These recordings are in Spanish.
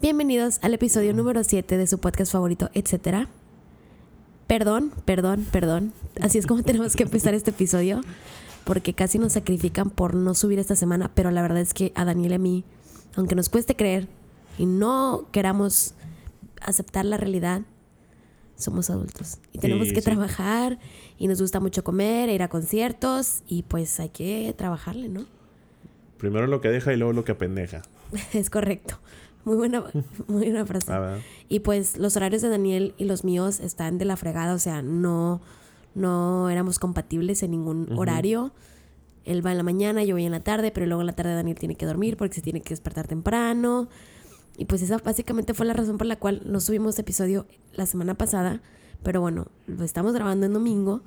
Bienvenidos al episodio número 7 de su podcast favorito, etcétera. Perdón, perdón, perdón. Así es como tenemos que empezar este episodio, porque casi nos sacrifican por no subir esta semana, pero la verdad es que a Daniel y a mí, aunque nos cueste creer y no queramos aceptar la realidad, somos adultos y tenemos Sí, que sí. trabajar y nos gusta mucho comer, ir a conciertos y pues hay que trabajarle, ¿no? Primero lo que deja y luego lo que apendeja. Es correcto. Muy buena, muy buena frase. Ah. Y pues los horarios de Daniel y los míos están de la fregada, o sea, no, no éramos compatibles en ningún horario. Él va en la mañana, yo voy en la tarde, pero luego en la tarde Daniel tiene que dormir porque se tiene que despertar temprano. Y pues esa básicamente fue la razón por la cual no subimos episodio la semana pasada. Pero bueno, lo estamos grabando en domingo.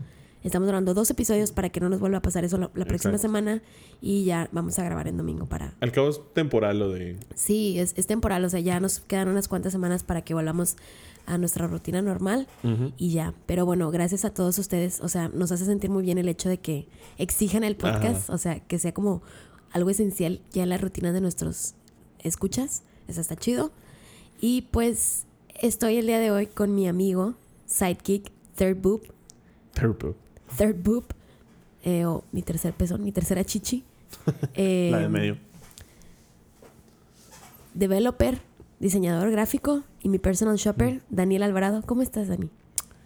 Estamos grabando dos episodios para que no nos vuelva a pasar eso la, la próxima semana. Y ya vamos a grabar en domingo para, Al cabo es temporal lo de... Sí, es, es temporal, o sea, ya nos quedan unas cuantas semanas para que volvamos a nuestra rutina normal y ya. Pero bueno, gracias a todos ustedes, o sea, nos hace sentir muy bien el hecho de que exijan el podcast, o sea, que sea como algo esencial ya en la rutina de nuestros escuchas, eso está chido. Y pues estoy el día de hoy con mi amigo, Sidekick, Third Boob, Turbo. Third Boob, eh, o mi tercer pezón, mi tercera chichi. Eh, La de medio. developer, diseñador gráfico y mi personal shopper, Daniel Alvarado. ¿Cómo estás, Dani?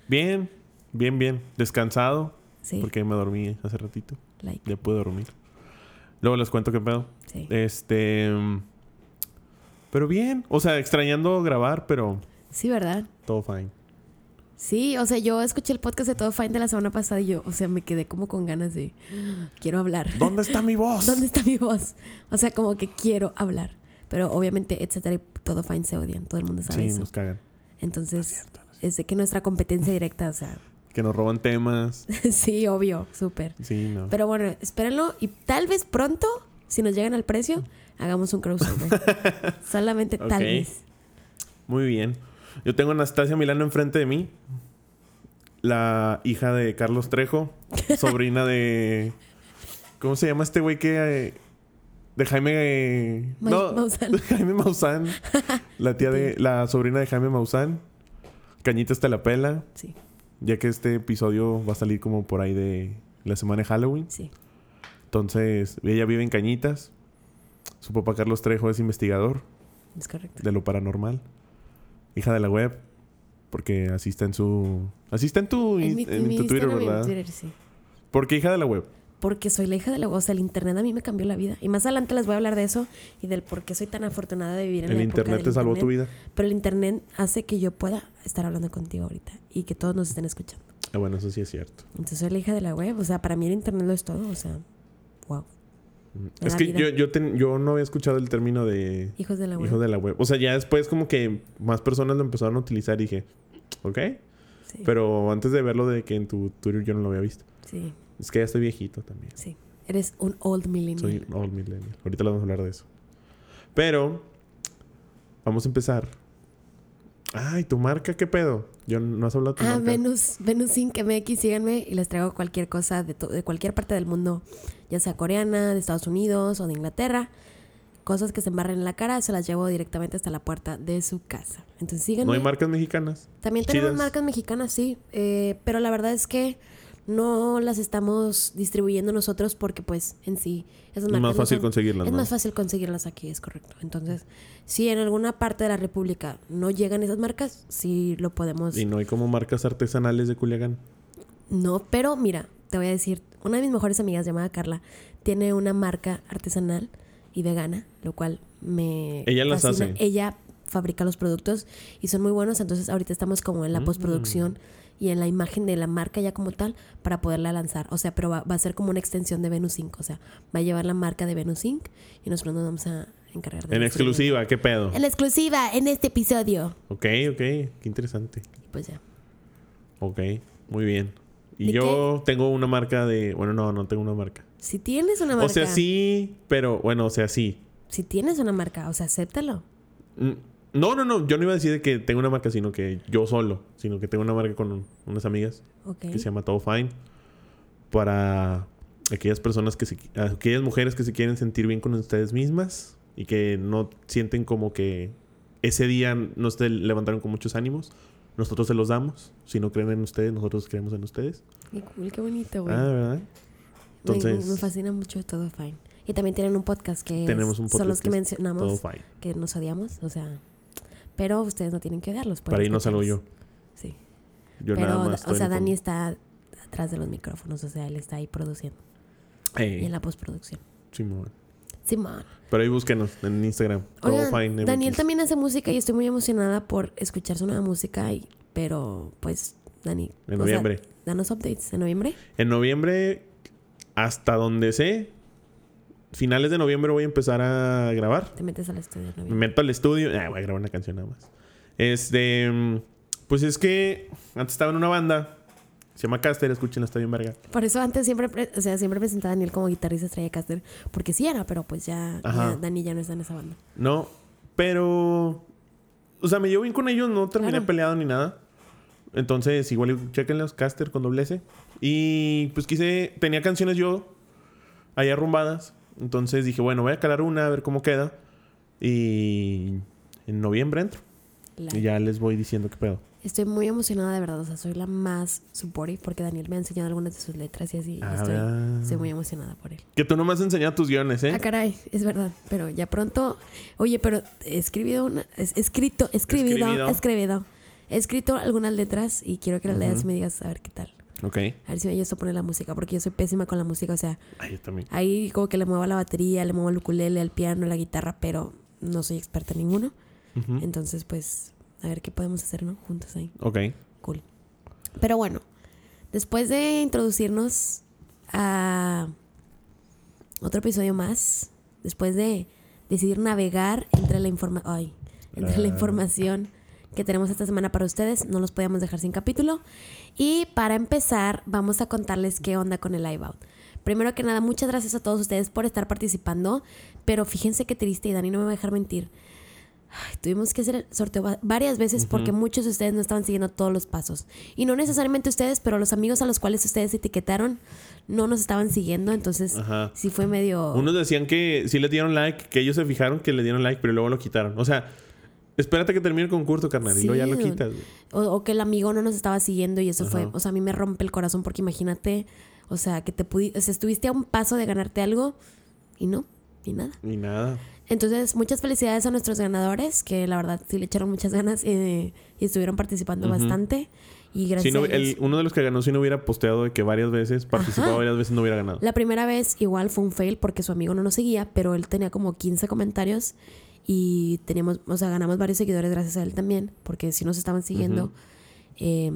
Bien, bien, bien. Descansado. Sí, Porque me dormí hace ratito. like, Ya pude dormir. Luego les cuento qué pedo. sí. Este... mm, Pero bien. O sea, extrañando grabar, pero Sí, ¿verdad? todo fine. Sí, o sea, yo escuché el podcast de Todo Fine de la semana pasada y yo, o sea, me quedé como con ganas de, "Ah, quiero hablar. ¿Dónde está mi voz? ¿Dónde está mi voz? O sea, como que quiero hablar. Pero obviamente, etcétera, y Todo Fine se odian, todo el mundo sabe Sí, eso. nos cagan. Entonces, es de que nuestra competencia directa, o sea, Que nos roban temas. sí, obvio, súper. Sí, no. Pero bueno, espérenlo y tal vez pronto, si nos llegan al precio, hagamos un crossover. Solamente tal vez. Muy bien. Yo tengo a Anastasia Milano enfrente de mí. La hija de Carlos Trejo. sobrina de. ¿Cómo se llama este güey que. eh, de Jaime. eh, Ma- no, Maussan. de Jaime Maussan. La tía de. La sobrina de Jaime Maussan. Cañitas te la pela. Sí, Ya que este episodio va a salir como por ahí de la semana de Halloween. sí. Entonces, ella vive en Cañitas. Su papá Carlos Trejo es investigador Es correcto. de lo paranormal. Hija de la web. Porque así está en su. Así está en tu, En mi, en en mi tu Twitter, en ¿verdad? Twitter, sí. ¿Por qué hija de la web? Porque soy la hija de la O sea, el internet a mí me cambió la vida. Y más adelante les voy a hablar de eso y del por qué soy tan afortunada de vivir en El la época internet del te salvó tu internet. vida. Pero el internet hace que yo pueda estar hablando contigo ahorita y que todos nos estén escuchando. Ah, bueno, eso sí es cierto. Entonces soy la hija de la web. O sea, para mí el internet lo es todo. O sea, wow. Es que vida. yo, yo, ten- yo no había escuchado el término de Hijos de la web. hijo de la web. O sea, ya después como que más personas lo empezaron a utilizar y dije, ok. Sí, Pero antes de verlo de que en tu Twitter yo no lo había visto. sí, Es que ya estoy viejito también. sí. Eres un old millennial. Soy un old millennial. Ahorita le vamos a hablar de eso. Pero vamos a empezar. Ay, tu marca, ¿qué pedo? Yo no has hablado de tu Ah, marca. Venus, Venus Inc. MX, síganme y les traigo cualquier cosa de, de cualquier parte del mundo, ya sea coreana, de Estados Unidos o de Inglaterra. Cosas que se embarren en la cara, se las llevo directamente hasta la puerta de su casa. Entonces síganme. No hay marcas mexicanas. También tenemos chidas. marcas mexicanas, sí, eh, pero la verdad es que no las estamos distribuyendo nosotros porque pues en sí esas marcas más no fácil son- conseguirlas, es ¿no? más fácil conseguirlas aquí, es correcto. Entonces, si en alguna parte de la República no llegan esas marcas, sí lo podemos Y no hay como marcas artesanales de Culiacán. no, pero mira, te voy a decir, una de mis mejores amigas llamada Carla tiene una marca artesanal y vegana, lo cual me Ella las fascina. hace. Ella fabrica los productos y son muy buenos, entonces ahorita estamos como en la Mm. postproducción y en la imagen de la marca ya como tal para poderla lanzar. O sea, pero va, va a ser como una extensión de Venus Inc. O sea, va a llevar la marca de Venus Inc. y nosotros nos vamos a encargar de En exclusiva, ¿qué pedo? En exclusiva en este episodio. Ok, ok. Qué interesante. Y pues ya. Ok, muy bien. Y ¿De yo tengo una marca de... Bueno, no, no tengo una marca. Si tienes una marca. O sea, sí, pero bueno, o sea, sí. Si tienes una marca, o sea, acéptalo. Mm, No, no, no. Yo no iba a decir de que tengo una marca, sino que yo solo. Sino que tengo una marca con unas amigas Ok. que se llama Todo Fine. Para aquellas personas que se... Aquellas mujeres que se quieren sentir bien con ustedes mismas. Y que no sienten como que ese día no se levantaron con muchos ánimos. Nosotros se los damos. Si no creen en ustedes, nosotros creemos en ustedes. Qué cool, qué bonito, güey. Ah, ¿verdad? Me- Entonces, me, fascina mucho todo fine. Y también tienen un podcast que tenemos un podcast son los que que es todo mencionamos fine. que nos odiamos, o sea, pero ustedes no tienen que odiarlos. Para ahí no salgo yo. Sí. Yo pero, nada más. o sea, Dani está atrás de los micrófonos, o sea, él está ahí produciendo y en la postproducción. Simón. Simón. Pero ahí búsquenos en Instagram. Oigan. Daniel también hace música y estoy muy emocionada por escuchar su nueva música, y, pero pues, Dani. En sea, noviembre. danos updates en noviembre. En noviembre, hasta donde sé, finales de noviembre voy a empezar a grabar. Te metes al estudio en Me meto al estudio. Ah, voy a grabar una canción nada más. Este. Pues es que antes estaba en una banda. Se llama Caster, escúchenla, está bien verga. Por eso antes siempre, pre- o sea, siempre presentaba a Daniel como guitarrista estrella de Caster, porque sí era, pero pues ya, ya Dani ya no está en esa banda. No, pero. O sea, me llevo bien con ellos, no terminé Claro. peleado ni nada. Entonces, igual chequenlos, Caster con doble S. Y pues quise. Tenía canciones yo ahí arrumbadas. Entonces dije, bueno, voy a calar una a ver cómo queda. Y en noviembre entro. Y ya les voy diciendo qué pedo. Estoy muy emocionada de verdad, o sea, soy la más supportive porque Daniel me ha enseñado algunas de sus letras y así. y Ah, estoy, estoy muy emocionada por él. Que tú no me has enseñado tus guiones, ¿eh? Ah, caray, es verdad, pero ya pronto. Oye, pero he escribido una. Es, escrito, escribido, Escribido. escribido. He escrito algunas letras y quiero que las leas y me digas a ver qué tal. Ok. A ver si me ayudas a poner la música, porque yo soy pésima con la música. O sea, yo también. ahí como que le muevo a la batería, le muevo al ukulele, al piano, a la guitarra, pero no soy experta en ninguno. Entonces, pues, a ver qué podemos hacer, ¿no? Juntos ahí. Ok. Cool. Pero bueno, después de introducirnos a otro episodio más, después de decidir navegar entre la informa ay, entre la Ah. información que tenemos esta semana para ustedes, no los podíamos dejar sin capítulo. Y para empezar, vamos a contarles qué onda con el Live Out. Primero que nada, muchas gracias a todos ustedes por estar participando, pero fíjense qué triste y Dani no me va a dejar mentir. Ay, tuvimos que hacer el sorteo va- varias veces porque muchos de ustedes no estaban siguiendo todos los pasos. Y no necesariamente ustedes, pero los amigos a los cuales ustedes etiquetaron no nos estaban siguiendo. Entonces, Ajá. sí fue medio... Unos decían que sí le dieron like, que ellos se fijaron que le dieron like, pero luego lo quitaron. O sea, espérate que termine el concurso, carnal, y luego ya lo quitas. O, o que el amigo no nos estaba siguiendo y eso fue... O sea, a mí me rompe el corazón porque imagínate, o sea, que te pudiste... O sea, estuviste a un paso de ganarte algo y no, y nada. Ni nada. Entonces, muchas felicidades a nuestros ganadores, que la verdad sí le echaron muchas ganas eh, y estuvieron participando bastante. Y Si gracias no, a ellos. el- uno de los que ganó, si no hubiera posteado de que varias veces, participado Ajá. varias veces, no hubiera ganado. La primera vez igual fue un fail porque su amigo no nos seguía, pero él tenía como 15 comentarios y teníamos, o sea, ganamos varios seguidores gracias a él también, porque si nos estaban siguiendo, eh,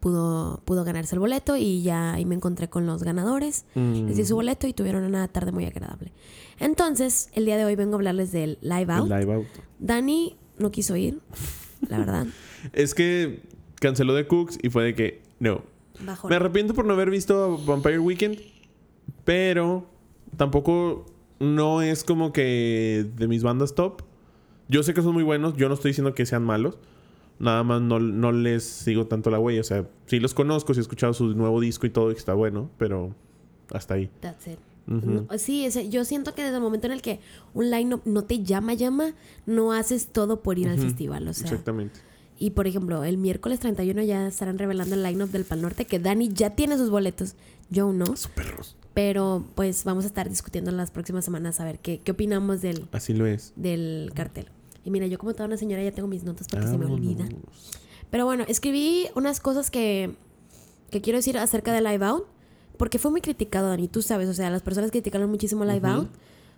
pudo, pudo ganarse el boleto y ya ahí me encontré con los ganadores. Mm. Les di su boleto y tuvieron una tarde muy agradable. Entonces, el día de hoy vengo a hablarles del Live El Out. live out. Dani no quiso ir, la verdad. Es que canceló de Cooks y fue de que no. Me arrepiento por no haber visto Vampire Weekend, pero tampoco no es como que de mis bandas top. Yo sé que son muy buenos, yo no estoy diciendo que sean malos. Nada más no, no les sigo tanto la huella. O sea, sí los conozco, sí he escuchado su nuevo disco y todo, y está bueno, pero hasta ahí. That's it. Sí, yo siento que desde el momento en el que un line no te llama, llama, no haces todo por ir al festival. O sea, Exactamente. y por ejemplo, el miércoles 31 ya estarán revelando el line-up del Pal Norte, que Dani ya tiene sus boletos. Yo no. Sus perros. Pero pues vamos a estar discutiendo en las próximas semanas a ver qué, qué opinamos del, Así lo es. del cartel. Y mira, yo como toda una señora ya tengo mis notas porque se me Vámonos. olvidan. Pero bueno, escribí unas cosas que, que quiero decir acerca de Live Out. Porque fue muy criticado, Dani. Tú sabes, o sea, las personas criticaron muchísimo Live. Out.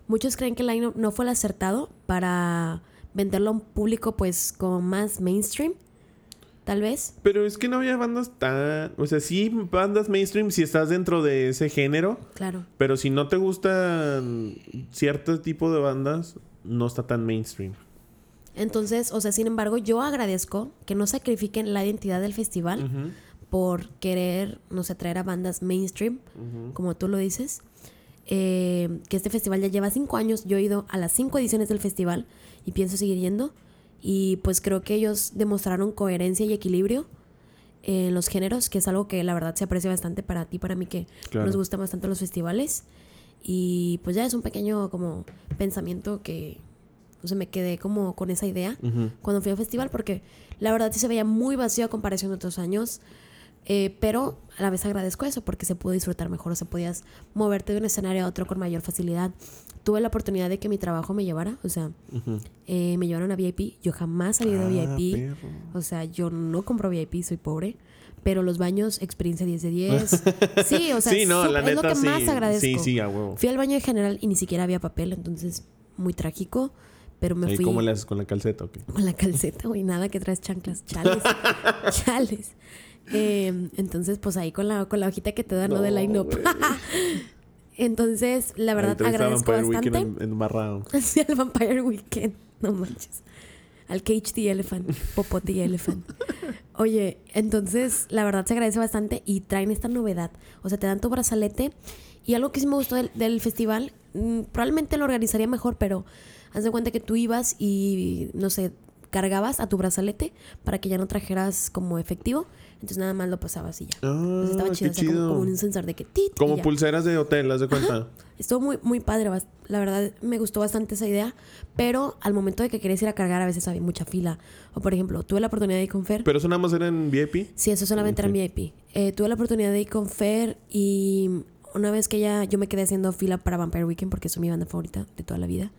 Muchos creen que el line no fue el acertado para venderlo a un público, pues, como más mainstream. Tal vez. Pero es que no había bandas tan... O sea, sí, bandas mainstream si estás dentro de ese género. Claro. Pero si no te gustan cierto tipo de bandas, no está tan mainstream. Entonces, o sea, sin embargo, yo agradezco que no sacrifiquen la identidad del festival por querer, no sé, traer a bandas mainstream, como tú lo dices. Eh, que este festival ya lleva cinco años. Yo he ido a las cinco ediciones del festival y pienso seguir yendo. Y pues creo que ellos demostraron coherencia y equilibrio en los géneros, que es algo que la verdad se aprecia bastante para ti, para mí, que Claro. nos gustan bastante los festivales. Y pues ya es un pequeño como pensamiento que O sea, me quedé como con esa idea Ujú. cuando fui al festival porque la verdad sí se veía muy vacío a comparación de otros años. Eh, pero a la vez agradezco eso porque se pudo disfrutar mejor, o sea, podías moverte de un escenario a otro con mayor facilidad. Tuve la oportunidad de que mi trabajo me llevara, o sea, eh, me llevaron a VIP. Yo jamás había ido a Ah, VIP. perro. O sea, yo no compro VIP, soy pobre. Pero los baños, experiencia 10 de 10. Sí, o sea, sí, no, la es neta lo que sí. más agradezco. Sí, sí, a huevo. Fui al baño en general y ni siquiera había papel, entonces muy trágico. Pero me ¿Y fui cómo le haces con la calceta o qué? con la calceta, güey, nada que traes chanclas, chales, chales. Eh, entonces, pues ahí con la, con la hojita que te dan, ¿no? De No, line-up. güey. entonces, la verdad, agradezco Vampire bastante. Weekend embarrado. Sí, al Vampire Weekend. No manches. Al Cage the Elephant. Popote the Elephant. Oye, entonces la verdad se agradece bastante y traen esta novedad. O sea, te dan tu brazalete. Y algo que sí me gustó del, del festival, mm, probablemente lo organizaría mejor, pero haz de cuenta que tú ibas y, no sé, cargabas a tu brazalete para que ya no trajeras como efectivo. Entonces nada más lo pasabas y ya. Ah, Entonces estaba chido, o sea, como, chido. como un sensor de que tit. Como pulseras de hotel, haz de cuenta. Estuvo muy, muy padre, la verdad me gustó bastante esa idea, pero al momento de que querías ir a cargar a veces había mucha fila. O por ejemplo, tuve la oportunidad de ir con Fer. Pero eso nada más era en VIP. sí, eso solamente era en VIP. Eh, tuve la oportunidad de ir con Fer y una vez que ya yo me quedé haciendo fila para Vampire Weekend porque es mi banda favorita de toda la vida.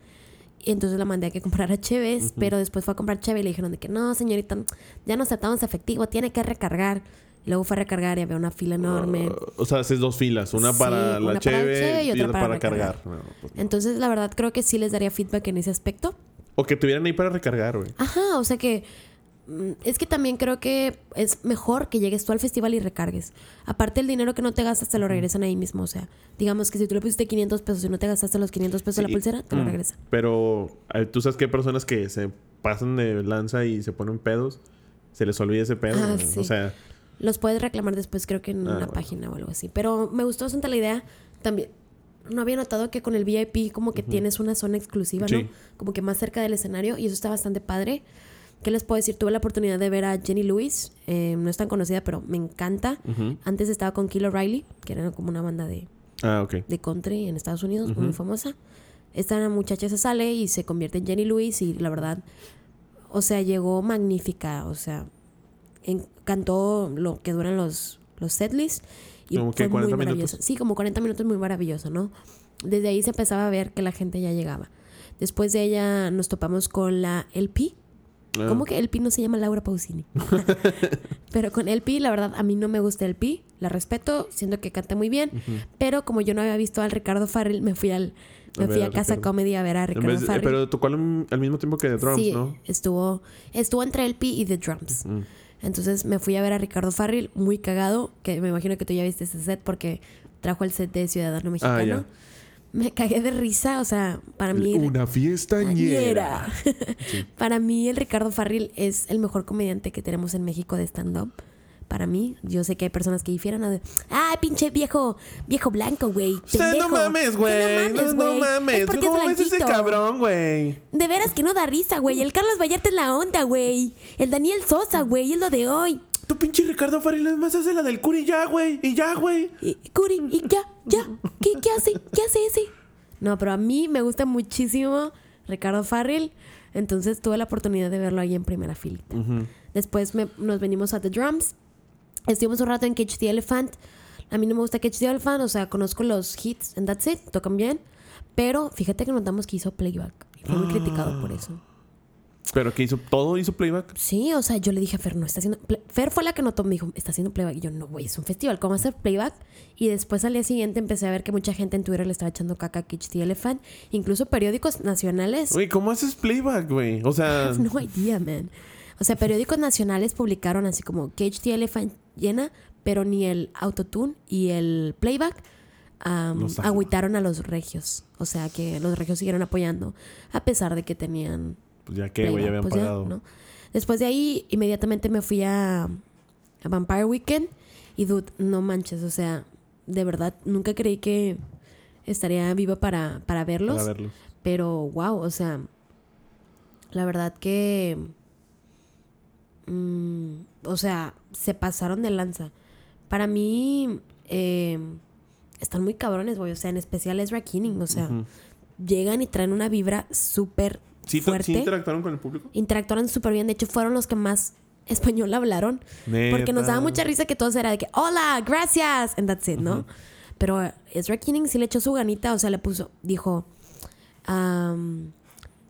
Y entonces la mandé a que comprara Cheves, pero después fue a comprar Cheve y le dijeron de que no, señorita, ya no aceptamos efectivo, tiene que recargar. Y luego fue a recargar y había una fila enorme. Ah, o sea, haces dos filas. Una Sí, para una la para cheve cheve y otra para, recargar. cargar. No, pues no. Entonces, la verdad, creo que sí les daría feedback en ese aspecto. O que tuvieran ahí para recargar, güey. Ajá, o sea que es que también creo que es mejor que llegues tú al festival y recargues. Aparte el dinero que no te gastas te lo regresan ahí mismo, o sea, digamos que si tú le pusiste 500 pesos y no te gastaste los 500 pesos de la Sí, pulsera, te lo mm, regresan. Pero eh, tú sabes que hay personas que se pasan de lanza y se ponen pedos. Se les olvida ese pedo. Ah, sí. O sea, Los puedes reclamar después creo que en Ah, una bueno. página o algo así, pero me gustó bastante la idea también. No había notado que con el VIP como que tienes una zona exclusiva, ¿no? Sí. Como que más cerca del escenario y eso está bastante padre. ¿Qué les puedo decir? Tuve la oportunidad de ver a Jenny Lewis. eh, no es tan conocida, pero me encanta. Antes estaba con Kilo Riley, que era como una banda de, Ah, de country en Estados Unidos, muy famosa. Esta muchacha se sale y se convierte en Jenny Lewis y la verdad, o sea, llegó magnífica, o sea, en- cantó lo que duran los, los setlists y ¿Como que fue 40 muy maravillosa. minutos? Sí, como 40 minutos muy maravillosa, ¿no? Desde ahí se empezaba a ver que la gente ya llegaba. Después de ella nos topamos con la LP. Ah, ¿Cómo que LP no se llama Laura Pausini? pero con LP, la verdad, a mí no me gusta LP. La respeto, siento que canta muy bien. Pero como yo no había visto al Ricardo Farrell, me fui al A me ver fui a a Casa Ricardo. Comedy a ver a Ricardo vez de- Farrell. pero tocó al, al mismo tiempo que The Drums, sí, ¿no? estuvo estuvo entre el P y The Drums. Entonces me fui a ver a Ricardo Farrell, muy cagado, que me imagino que tú ya viste ese set porque trajo el set de Ciudadano Mexicano. Ah, ya. Me cagué de risa, o sea, para mí Una fiestañera. para mí el Ricardo Farrell es el mejor comediante que tenemos en México de stand up. Para mí, yo sé que hay personas que difieran a de, ah, pinche viejo, viejo blanco, güey. No pendejo". mames, güey. No, no mames. Es ¿Cómo es ves ese cabrón, güey? De veras que no da risa, güey. El Carlos Vallarta es la onda, güey. El Daniel Sosa, güey, es lo de hoy. Tu pinche Ricardo Farrell es más hace la del curi ya, güey. Y ya, güey. Y, Curi, y ya, ya. ¿Qué, ¿Qué hace? ¿Qué hace ese? No, pero a mí me gusta muchísimo Ricardo Farrell. Entonces tuve la oportunidad de verlo ahí en primera fila. Ujú. Después me- nos venimos a The Drums. Estuvimos un rato en Cage the Elephant. A mí no me gusta Cage the Elephant, o sea, conozco los hits and that's it, tocan bien. Pero fíjate que notamos que hizo playback. Y fue muy criticado por eso. Pero que hizo todo, hizo playback. Sí, o sea, yo le dije a Fer, no está haciendo. play-". Fer fue la que notó, me dijo, está haciendo playback. Y yo, no, güey, es un festival, ¿cómo hacer playback? Y después al día siguiente empecé a ver que mucha gente en Twitter le estaba echando caca a Cage the Elephant. Incluso periódicos nacionales. Güey, ¿cómo haces playback, güey? O I sea, have no idea, man. O sea, periódicos nacionales publicaron así como Cage the Elephant llena, pero ni el autotune y el playback ajos. agüitaron a los regios. O sea, que los regios siguieron apoyando, a pesar de que tenían pues ya que, güey, ya habían pues ya, pagado. ¿no? Después de ahí, inmediatamente me fui a, a Vampire Weekend. Y dude, no manches, o sea, de verdad, nunca creí que estaría viva para, para verlos. Para verlos. Pero, wow, o sea, la verdad que. mm, o sea, se pasaron de lanza. Para mí, eh, están muy cabrones, güey. O sea, en especial Ezra Keening. O sea, llegan y traen una vibra súper ¿Sí, fuerte. sí interactuaron con el público? interactuaron súper bien. De hecho, fueron los que más español hablaron. Porque nos daba mucha risa que todos era de que, hola, gracias, and that's it, ¿no? Pero eh, Ezra Koenig sí le echó su ganita, o sea, le puso, dijo, um,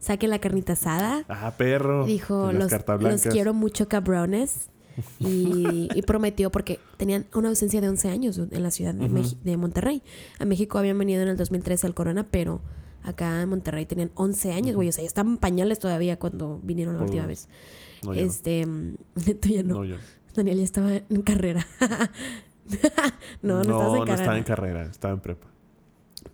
saque la carnita asada. Ah, perro. Dijo, los, quiero mucho cabrones. Y, y prometió, porque tenían una ausencia de 11 años en la ciudad de, Meji- de Monterrey. A México habían venido en el 2013 al Corona, pero acá en Monterrey tenían 11 años, güey. O sea, estaban pañales todavía cuando vinieron la Oh. última vez. No, no. este, mm, tú ya no. No, yo. Daniel ya estaba en carrera. no, no, estabas en no carrera. estaba en carrera, estaba en prepa.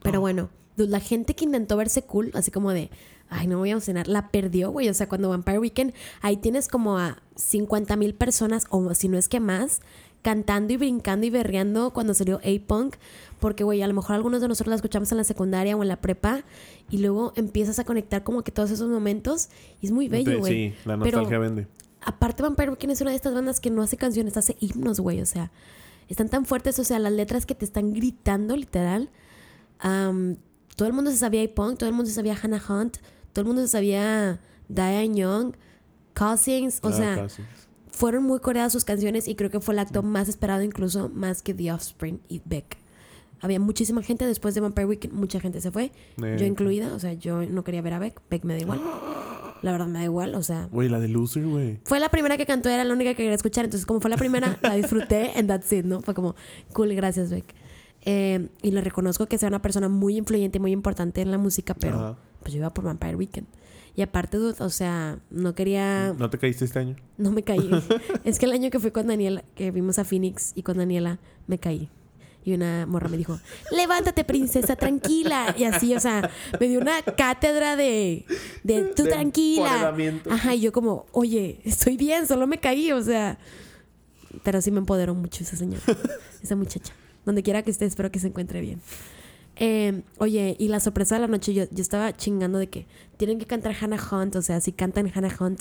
Pero bueno, dude, la gente que intentó verse cool, así como de, ay, no voy a emocionar, la perdió, güey. O sea, cuando Vampire Weekend, ahí tienes como a 50 mil personas, o si no es que más, cantando y brincando y berreando cuando salió A-Punk. Porque, güey, a lo mejor algunos de nosotros la escuchamos en la secundaria o en la prepa y luego empiezas a conectar como que todos esos momentos y es muy bello, güey. Sí, la Pero- nostalgia vende. Aparte, Vampire Weekend es una de estas bandas que no hace canciones, hace himnos, güey. O sea, están tan fuertes, o sea, las letras que te están gritando, literal. Am, todo el mundo se sabía A-Punk, todo el mundo se sabía Hannah Hunt, todo el mundo se sabía Diane Young, Cousins. O Ah, sea. Fueron muy coreadas sus canciones y creo que fue el acto más esperado, incluso más que The Offspring y Beck. Había muchísima gente después de Vampire Weekend, mucha gente se fue, yo incluida. O sea, yo no quería ver a Beck, Beck me da igual. La verdad me da igual, o sea, Güey, la de Loser, güey. fue la primera que cantó, era la única que quería escuchar. Entonces, como fue la primera, la disfruté and that's it, ¿no? Fue como, cool, gracias, Beck. Eh, y le reconozco que sea una persona muy influyente y muy importante en la música, pero Ajá. pues yo iba por Vampire Weekend. Y aparte, o sea, no quería, ¿No te caíste este año? no me caí. es que el año que fui con Daniela, que vimos a Phoenix y con Daniela, me caí. Y una morra me dijo, levántate, princesa, tranquila. Y así, o sea, me dio una cátedra de, de tú De tranquila. Ajá, y yo como, oye, estoy bien, solo me caí, o sea. Pero sí me empoderó mucho esa señora, esa muchacha. Donde quiera que esté, espero que se encuentre bien. Eh, oye, y la sorpresa de la noche, yo, yo estaba chingando de que tienen que cantar Hannah Hunt, o sea, si cantan Hannah Hunt,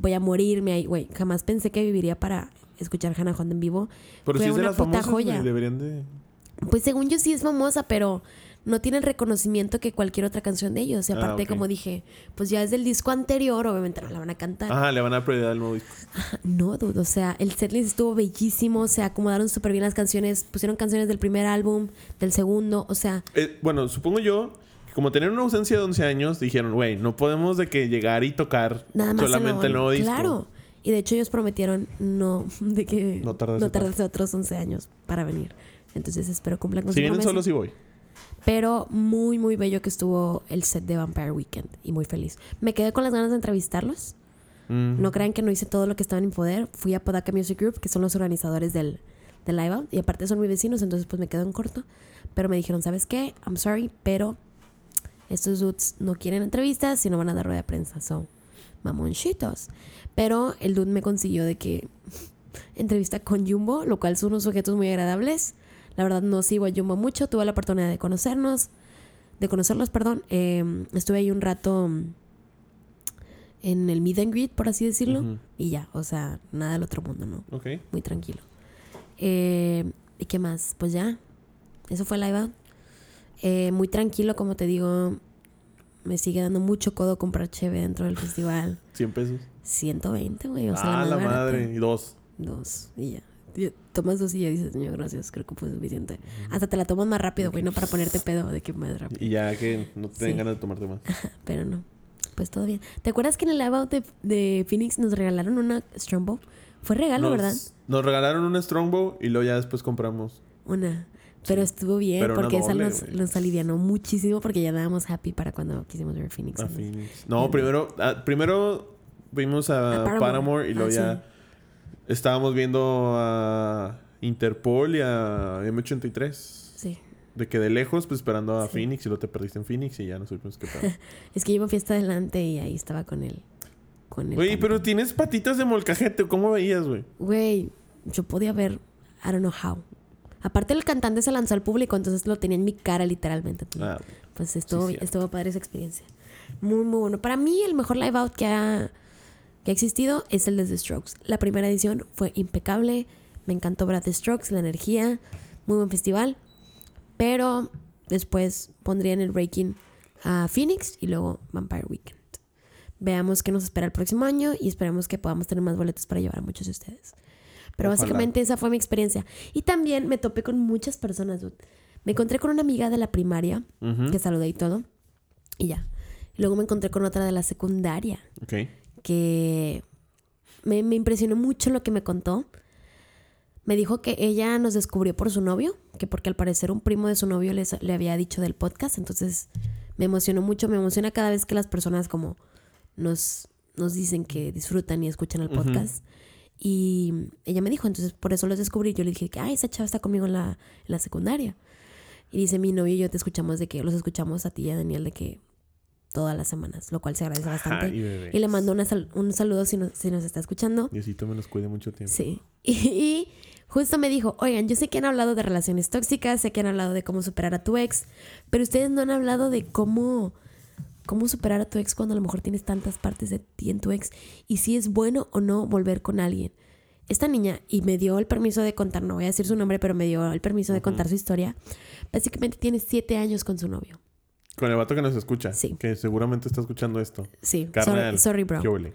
voy a morirme ahí, güey. Jamás pensé que viviría para escuchar Hannah Hunt en vivo. Pero Fue si es de una las puta famosas, joya. deberían de... Pues según yo sí es famosa, pero no tiene el reconocimiento que cualquier otra canción de ellos. Y Ah, aparte, como dije, pues ya es del disco anterior, obviamente no la van a cantar. Ajá, le van a prioridad al nuevo disco. No, dude, o sea, el setlist estuvo bellísimo, se acomodaron súper bien las canciones, pusieron canciones del primer álbum, del segundo, o sea, Eh, bueno, supongo yo que como tenían una ausencia de 11 años, dijeron, güey, no podemos de que llegar y tocar nada más solamente el nuevo disco. Claro. Y de hecho ellos prometieron no, de que No tardarse otros 11 años para venir. Entonces espero cumplan con Si su vienen promesa. solos, sí voy. Pero muy, muy bello que estuvo el set de Vampire Weekend y muy feliz. Me quedé con las ganas de entrevistarlos. Mm. No crean que no hice todo lo que estaba en mi poder. Fui a Podaca Music Group, que son los organizadores del, del Live Out. Y aparte son mis vecinos, entonces pues me quedo en corto. Pero me dijeron, ¿sabes qué? I'm sorry, pero estos dudes no quieren entrevistas y no van a dar rueda de prensa. Son mamonchitos. Pero el dude me consiguió de que entrevista con Jumbo, lo cual son unos sujetos muy agradables. La verdad no sigo a Jumbo mucho. Tuve la oportunidad de conocernos. De conocerlos, perdón. Eh, estuve ahí un rato mm, en el meet and greet, por así decirlo. Y ya, o sea, nada del otro mundo, ¿no? Ok. Muy tranquilo. Eh, ¿Y qué más? Pues ya, eso fue Live Out. Eh, muy tranquilo, como te digo. Me sigue dando mucho codo comprar cheve dentro del festival. 100 pesos. 120, güey. O sea, ah, la barata. madre. Y dos. Dos, y ya. Tomas dos y ya dices, señor, gracias, creo que fue suficiente. Hasta te la tomas más rápido, güey, no para ponerte pedo de que más rápido. Y ya que no te den ganas de tomarte más. Pero no, pues todo bien. ¿Te acuerdas que en el live out de, de Phoenix nos regalaron una Strongbow? Fue regalo, nos, ¿verdad? Nos regalaron una Strongbow y luego ya después compramos. Una. Pero estuvo bien Pero porque esa doble, nos, güey. nos alivianó muchísimo porque ya andábamos happy para cuando quisimos ver Phoenix. A ¿no? Phoenix. No, primero, ah, primero vimos a, A Paramore. Paramore. y luego Ah, ya estábamos viendo a Interpol y a M83. Sí. De que de lejos, pues esperando a Sí. Phoenix y luego te perdiste en Phoenix y ya no supimos qué pedo. Es que a fiesta adelante y ahí estaba con él. Con el Güey, pero tienes patitas de molcajete. ¿Cómo veías, güey? Güey, yo podía ver, I don't know how. Aparte el cantante se lanzó al público, entonces lo tenía en mi cara literalmente. Ah, Pues estuvo, Sí, estuvo padre esa experiencia. Muy, muy bueno. Para mí, el mejor live out que ha, que ha existido es el de The Strokes. La primera edición fue impecable. Me encantó a The Strokes, la energía. Muy buen festival. Pero después pondría en el ranking a Phoenix y luego Vampire Weekend. veamos qué nos espera el próximo año y esperemos que podamos tener más boletos para llevar a muchos de ustedes. Pero Ojalá. básicamente esa fue mi experiencia. Y también me topé con muchas personas, dude. Me encontré con una amiga de la primaria, que saludé y todo, y ya. Luego me encontré con otra de la secundaria, Ok. Que me, me impresionó mucho lo que me contó. Me dijo que ella nos descubrió por su novio, que porque al parecer un primo de su novio les- le había dicho del podcast, entonces me emocionó mucho, me emociona cada vez que las personas como nos, nos dicen que disfrutan y escuchan el podcast. Y ella me dijo, entonces por eso los descubrí. Yo le dije que, ay, esa chava está conmigo en la, en la secundaria. Y dice, mi novio y yo te escuchamos de que, los escuchamos a ti y a Daniel de que todas las semanas, lo cual se agradece bastante. Ay. Y le mando una sal- un saludo si, no- si nos está escuchando. Diosito me los cuide mucho tiempo. Sí. Y, y justo me dijo, oigan, yo sé que han hablado de relaciones tóxicas, sé que han hablado de cómo superar a tu ex, pero ustedes no han hablado de cómo, cómo superar a tu ex cuando a lo mejor tienes tantas partes de ti en tu ex y si es bueno o no volver con alguien. Esta niña, y me dio el permiso de contar, no voy a decir su nombre, pero me dio el permiso de contar su historia, básicamente tiene siete años con su novio. Con el vato que nos escucha. Sí. Que seguramente está escuchando esto. Sí, Carnal. sorry, sorry, bro.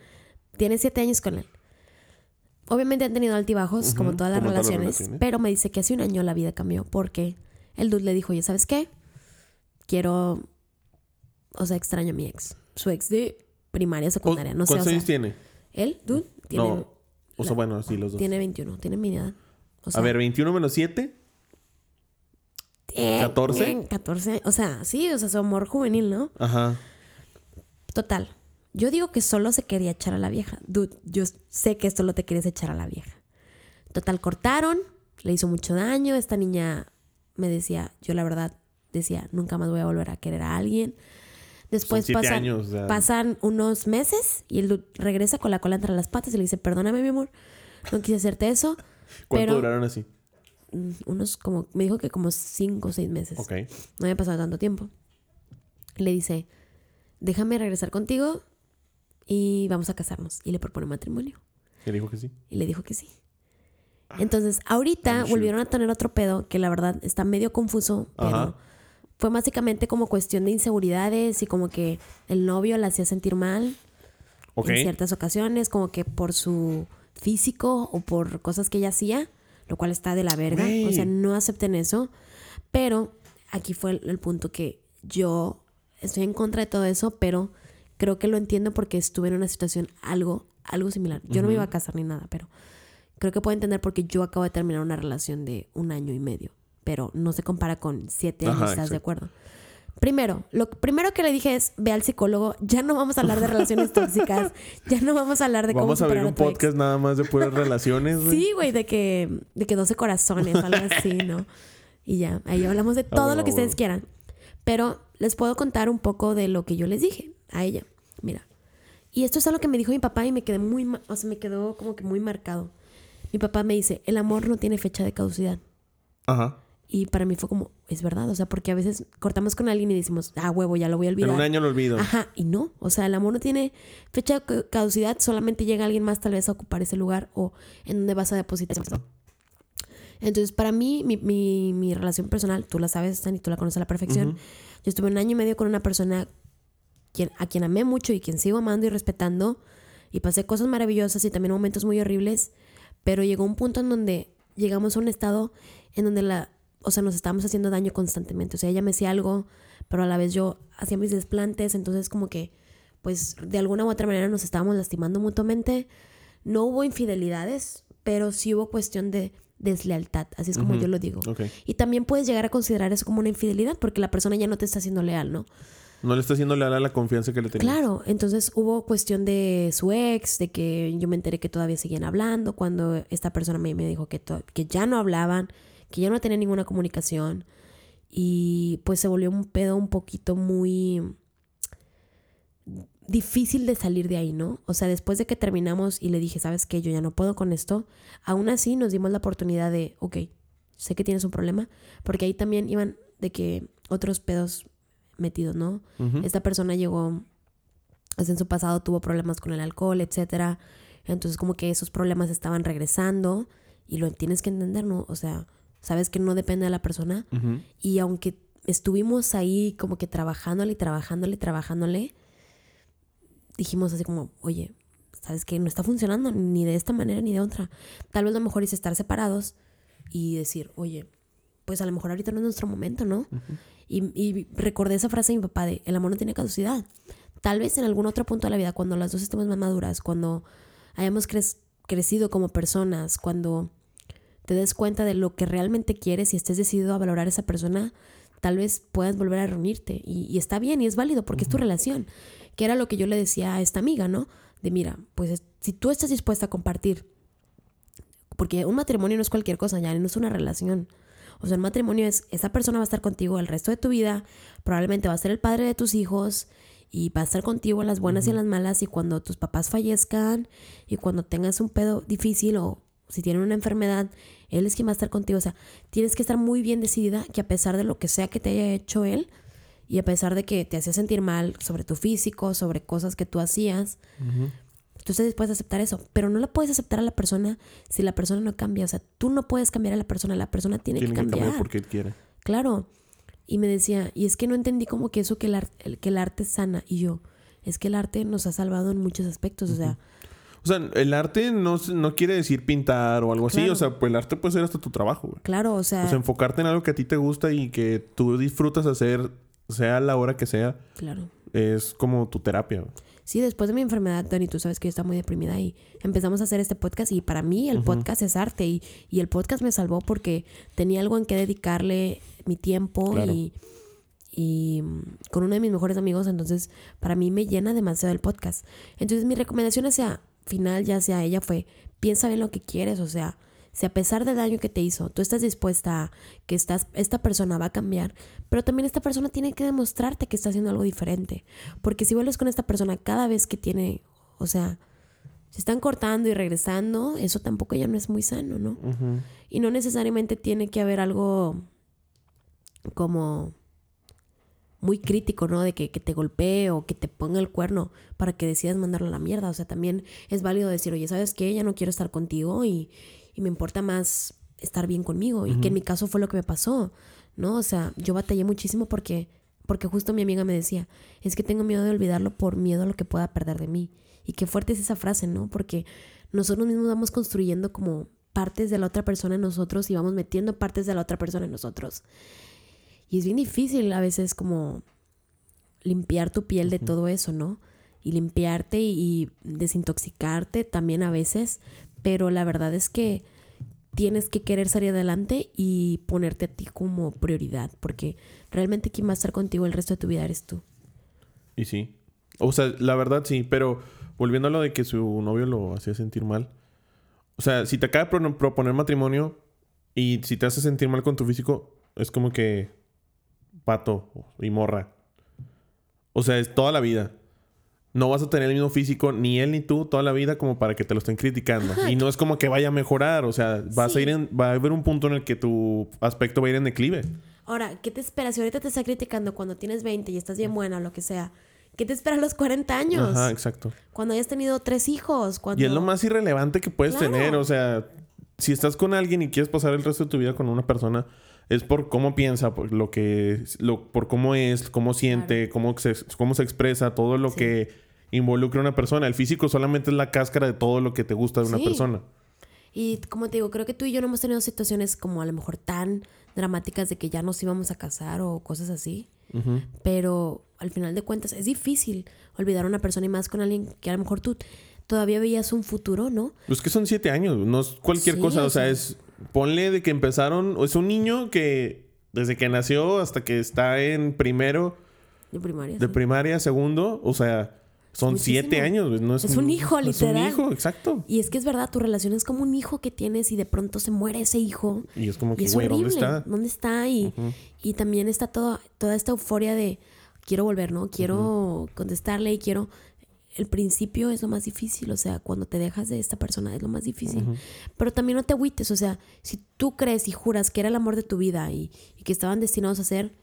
Tiene siete años con él. Obviamente han tenido altibajos, como todas las como todas las relaciones, pero me dice que hace un año la vida cambió porque el dude le dijo, oye, ¿sabes qué? Quiero, o sea, extraño a mi ex. Su ex de primaria, secundaria, no sé. ¿Cuántos años tiene? él, dude, tiene, no. O sea, bueno, sí, los dos. tiene 21, tiene mi edad. O sea, a ver, 21 menos 7. Eh, 14. eh, 14, o sea, sí, o sea, su amor juvenil, ¿no? Ajá. Total. Yo digo que solo se quería echar a la vieja. Dude, yo sé que solo te quieres echar a la vieja. Total, cortaron, le hizo mucho daño. Esta niña me decía, yo la verdad decía, nunca más voy a volver a querer a alguien. Después pasan, años, o sea. pasan unos meses y el dude regresa con la cola entre las patas y le dice, perdóname, mi amor, no quise hacerte eso. ¿Cuánto pero duraron así? Unos como, me dijo que como cinco o seis meses. Ok. No había pasado tanto tiempo. Le dice, déjame regresar contigo y vamos a casarnos. Y le propone matrimonio. ¿Qué dijo que sí? Y le dijo que sí. Entonces, ahorita volvieron a tener otro pedo que la verdad está medio confuso, pero Ajá. fue básicamente como cuestión de inseguridades y como que el novio la hacía sentir mal Ok. en ciertas ocasiones, como que por su físico o por cosas que ella hacía, lo cual está de la verga. O sea, no acepten eso. Pero aquí fue el, el punto que yo estoy en contra de todo eso, pero creo que lo entiendo porque estuve en una situación algo, algo similar. Yo no me iba a casar ni nada, pero creo que puedo entender porque yo acabo de terminar una relación de un año y medio, pero no se compara con siete años, Ajá, ¿estás de acuerdo? Primero, lo primero que le dije es, ve al psicólogo, ya no vamos a hablar de relaciones tóxicas, ya no vamos a hablar de cómo Vamos a abrir un ex. podcast nada más de puras relaciones, güey. Sí, güey, de que, de que 12 corazones, algo así, ¿no? Y ya, ahí hablamos de todo lo que a ustedes quieran. Pero les puedo contar un poco de lo que yo les dije a ella. Mira. Y esto es algo que me dijo mi papá y me quedé muy, o sea, me quedó como que muy marcado. Mi papá me dice, el amor no tiene fecha de caducidad. Ajá. Y para mí fue como, es verdad, o sea, porque a veces cortamos con alguien y decimos, ah, huevo, ya lo voy a olvidar. En un año lo olvido. Ajá, y no, o sea, el amor no tiene fecha de ca- caducidad, solamente llega alguien más tal vez a ocupar ese lugar o en donde vas a depositar. Entonces, para mí, mi, mi, mi relación personal, tú la sabes, Dani, tú la conoces a la perfección. Yo estuve un año y medio con una persona quien, a quien amé mucho y quien sigo amando y respetando. Y pasé cosas maravillosas y también momentos muy horribles. Pero llegó un punto en donde llegamos a un estado en donde la, o sea, nos estábamos haciendo daño constantemente. O sea, ella me hacía algo, pero a la vez yo hacía mis desplantes. Entonces, como que, pues, de alguna u otra manera nos estábamos lastimando mutuamente. No hubo infidelidades, pero sí hubo cuestión de deslealtad. Así es como yo lo digo. Y también puedes llegar a considerar eso como una infidelidad porque la persona ya no te está haciendo leal, ¿no? No le está haciendo leal a la confianza que le tenía. Claro, entonces hubo cuestión de su ex, de que yo me enteré que todavía seguían hablando cuando esta persona me, me dijo que ya no hablaban, que ya no tenían ninguna comunicación y pues se volvió un pedo un poquito muy difícil de salir de ahí, ¿no? O sea, después de que terminamos y le dije, ¿sabes qué? Yo ya no puedo con esto, aún así nos dimos la oportunidad de, ok, sé que tienes un problema, porque ahí también iban de que otros pedos metidos, ¿no? Esta persona llegó, o sea, en su pasado tuvo problemas con el alcohol, etcétera. Entonces, como que esos problemas estaban regresando y lo tienes que entender, ¿no? O sea, sabes que no depende de la persona y aunque estuvimos ahí como que trabajándole y trabajándole y trabajándole, dijimos así como, oye, ¿sabes qué? No está funcionando ni de esta manera ni de otra. Tal vez lo mejor es estar separados y decir, oye, pues a lo mejor ahorita no es nuestro momento, ¿no? y, y, recordé esa frase de mi papá de, el amor no tiene caducidad. Tal vez en algún otro punto de la vida, cuando las dos estemos más maduras, cuando hayamos crecido como personas, cuando te des cuenta de lo que realmente quieres y estés decidido a valorar a esa persona, tal vez puedas volver a reunirte. Y, está bien y es válido porque es tu relación. Que era lo que yo le decía a esta amiga, ¿no? De mira, pues si tú estás dispuesta a compartir, porque un matrimonio no es cualquier cosa, ya no es una relación. O sea, el matrimonio es, esa persona va a estar contigo el resto de tu vida, probablemente va a ser el padre de tus hijos y va a estar contigo en las buenas y en las malas y cuando tus papás fallezcan y cuando tengas un pedo difícil o si tienen una enfermedad, él es quien va a estar contigo. O sea, tienes que estar muy bien decidida que a pesar de lo que sea que te haya hecho él y a pesar de que te hacía sentir mal sobre tu físico, sobre cosas que tú hacías, tú estés dispuesta a aceptar eso. Pero no la puedes aceptar a la persona si la persona no cambia. O sea, tú no puedes cambiar a la persona, la persona tiene, que cambiar. cambiar porque quiere. Claro. Y me decía, y es que no entendí como que eso que el, arte, que el arte sana. Y yo, es que el arte nos ha salvado en muchos aspectos. O sea, o sea, el arte no, no quiere decir pintar o algo así. O sea, pues el arte puede ser hasta tu trabajo, güey. Claro, o sea. O sea, enfocarte en algo que a ti te gusta y que tú disfrutas hacer, sea la hora que sea. Claro. Es como tu terapia. Sí, después de mi enfermedad, Dani, tú sabes que yo estaba muy deprimida y empezamos a hacer este podcast y para mí el podcast es arte y, y, el podcast me salvó porque tenía algo en que dedicarle mi tiempo y, y con uno de mis mejores amigos, entonces para mí me llena demasiado el podcast. Entonces mi recomendación hacia final, ya sea ella, fue, piensa bien lo que quieres, o sea, si a pesar del daño que te hizo, tú estás dispuesta a que estás, esta persona va a cambiar, pero también esta persona tiene que demostrarte que está haciendo algo diferente. Porque si vuelves con esta persona cada vez que tiene, o sea, se están cortando y regresando, eso tampoco ya no es muy sano, ¿no? Y no necesariamente tiene que haber algo como muy crítico, ¿no? De que, te golpee o que te ponga el cuerno para que decidas mandarlo a la mierda. O sea, también es válido decir, oye, ¿sabes qué? Ya no quiero estar contigo y, me importa más estar bien conmigo. Y que en mi caso fue lo que me pasó, ¿no? O sea, yo batallé muchísimo porque, porque justo mi amiga me decía, es que tengo miedo de olvidarlo por miedo a lo que pueda perder de mí. Y qué fuerte es esa frase, ¿no? Porque nosotros mismos vamos construyendo como partes de la otra persona en nosotros y vamos metiendo partes de la otra persona en nosotros. Y es bien difícil a veces como limpiar tu piel de todo eso, ¿no? Y limpiarte y, desintoxicarte también a veces, pero la verdad es que tienes que querer salir adelante y ponerte a ti como prioridad, porque realmente quien va a estar contigo el resto de tu vida eres tú. Y sí. O sea, la verdad sí, pero volviendo a lo de que su novio lo hacía sentir mal. O sea, si te acaba de proponer matrimonio y si te hace sentir mal con tu físico, es como que pato y morra. O sea, es toda la vida. No vas a tener el mismo físico, ni él ni tú, toda la vida, como para que te lo estén criticando. Y no es como que vaya a mejorar. O sea, vas a ir en, va a haber un punto en el que tu aspecto va a ir en declive. Ahora, ¿qué te esperas? Si ahorita te está criticando cuando tienes 20 y estás bien buena o lo que sea, ¿qué te espera a los 40 años? Ajá, exacto. Cuando hayas tenido tres hijos. Cuando... Y es lo más irrelevante que puedes tener. O sea, si estás con alguien y quieres pasar el resto de tu vida con una persona, es por cómo piensa, por lo que, lo, por cómo es, cómo siente, cómo, se, cómo se expresa, todo lo que involucra a una persona. El físico solamente es la cáscara de todo lo que te gusta de una persona. Y como te digo, creo que tú y yo no hemos tenido situaciones como a lo mejor tan dramáticas de que ya nos íbamos a casar o cosas así. Pero al final de cuentas es difícil olvidar a una persona y más con alguien que a lo mejor tú todavía veías un futuro, ¿no? Pues que son siete años, no es cualquier cosa, o sea, es ponle de que empezaron, es un niño que desde que nació hasta que está en primero. De primaria. De primaria, segundo, o sea, son siete años. No es, es un, hijo, literal. Es un hijo, exacto. Y es que es verdad, tu relación es como un hijo que tienes y de pronto se muere ese hijo. Y es como que, güey, ¿dónde está? ¿Dónde está? Y, y también está todo, toda esta euforia de quiero volver, ¿no? Quiero contestarle y quiero el principio es lo más difícil, o sea, cuando te dejas de esta persona es lo más difícil. Pero también no te agüites, o sea, si tú crees y juras que era el amor de tu vida y, que estaban destinados a ser,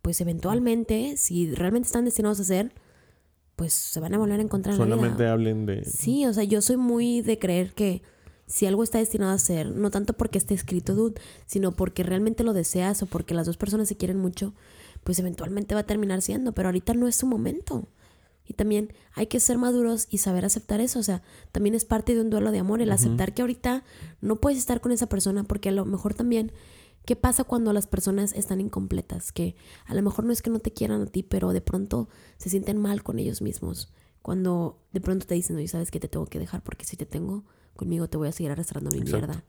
pues eventualmente, si realmente están destinados a ser, pues se van a volver a encontrar. Solamente hablen de... Sí, o sea, yo soy muy de creer que si algo está destinado a ser, no tanto porque esté escrito, dude, sino porque realmente lo deseas o porque las dos personas se quieren mucho, pues eventualmente va a terminar siendo, pero ahorita no es su momento. Y también hay que ser maduros y saber aceptar eso. O sea, también es parte de un duelo de amor el aceptar que ahorita no puedes estar con esa persona porque a lo mejor también, ¿qué pasa cuando las personas están incompletas? Que a lo mejor no es que no te quieran a ti, pero de pronto se sienten mal con ellos mismos. Cuando de pronto te dicen, oye, sabes que te tengo que dejar porque si te tengo conmigo te voy a seguir arrastrando mi mierda.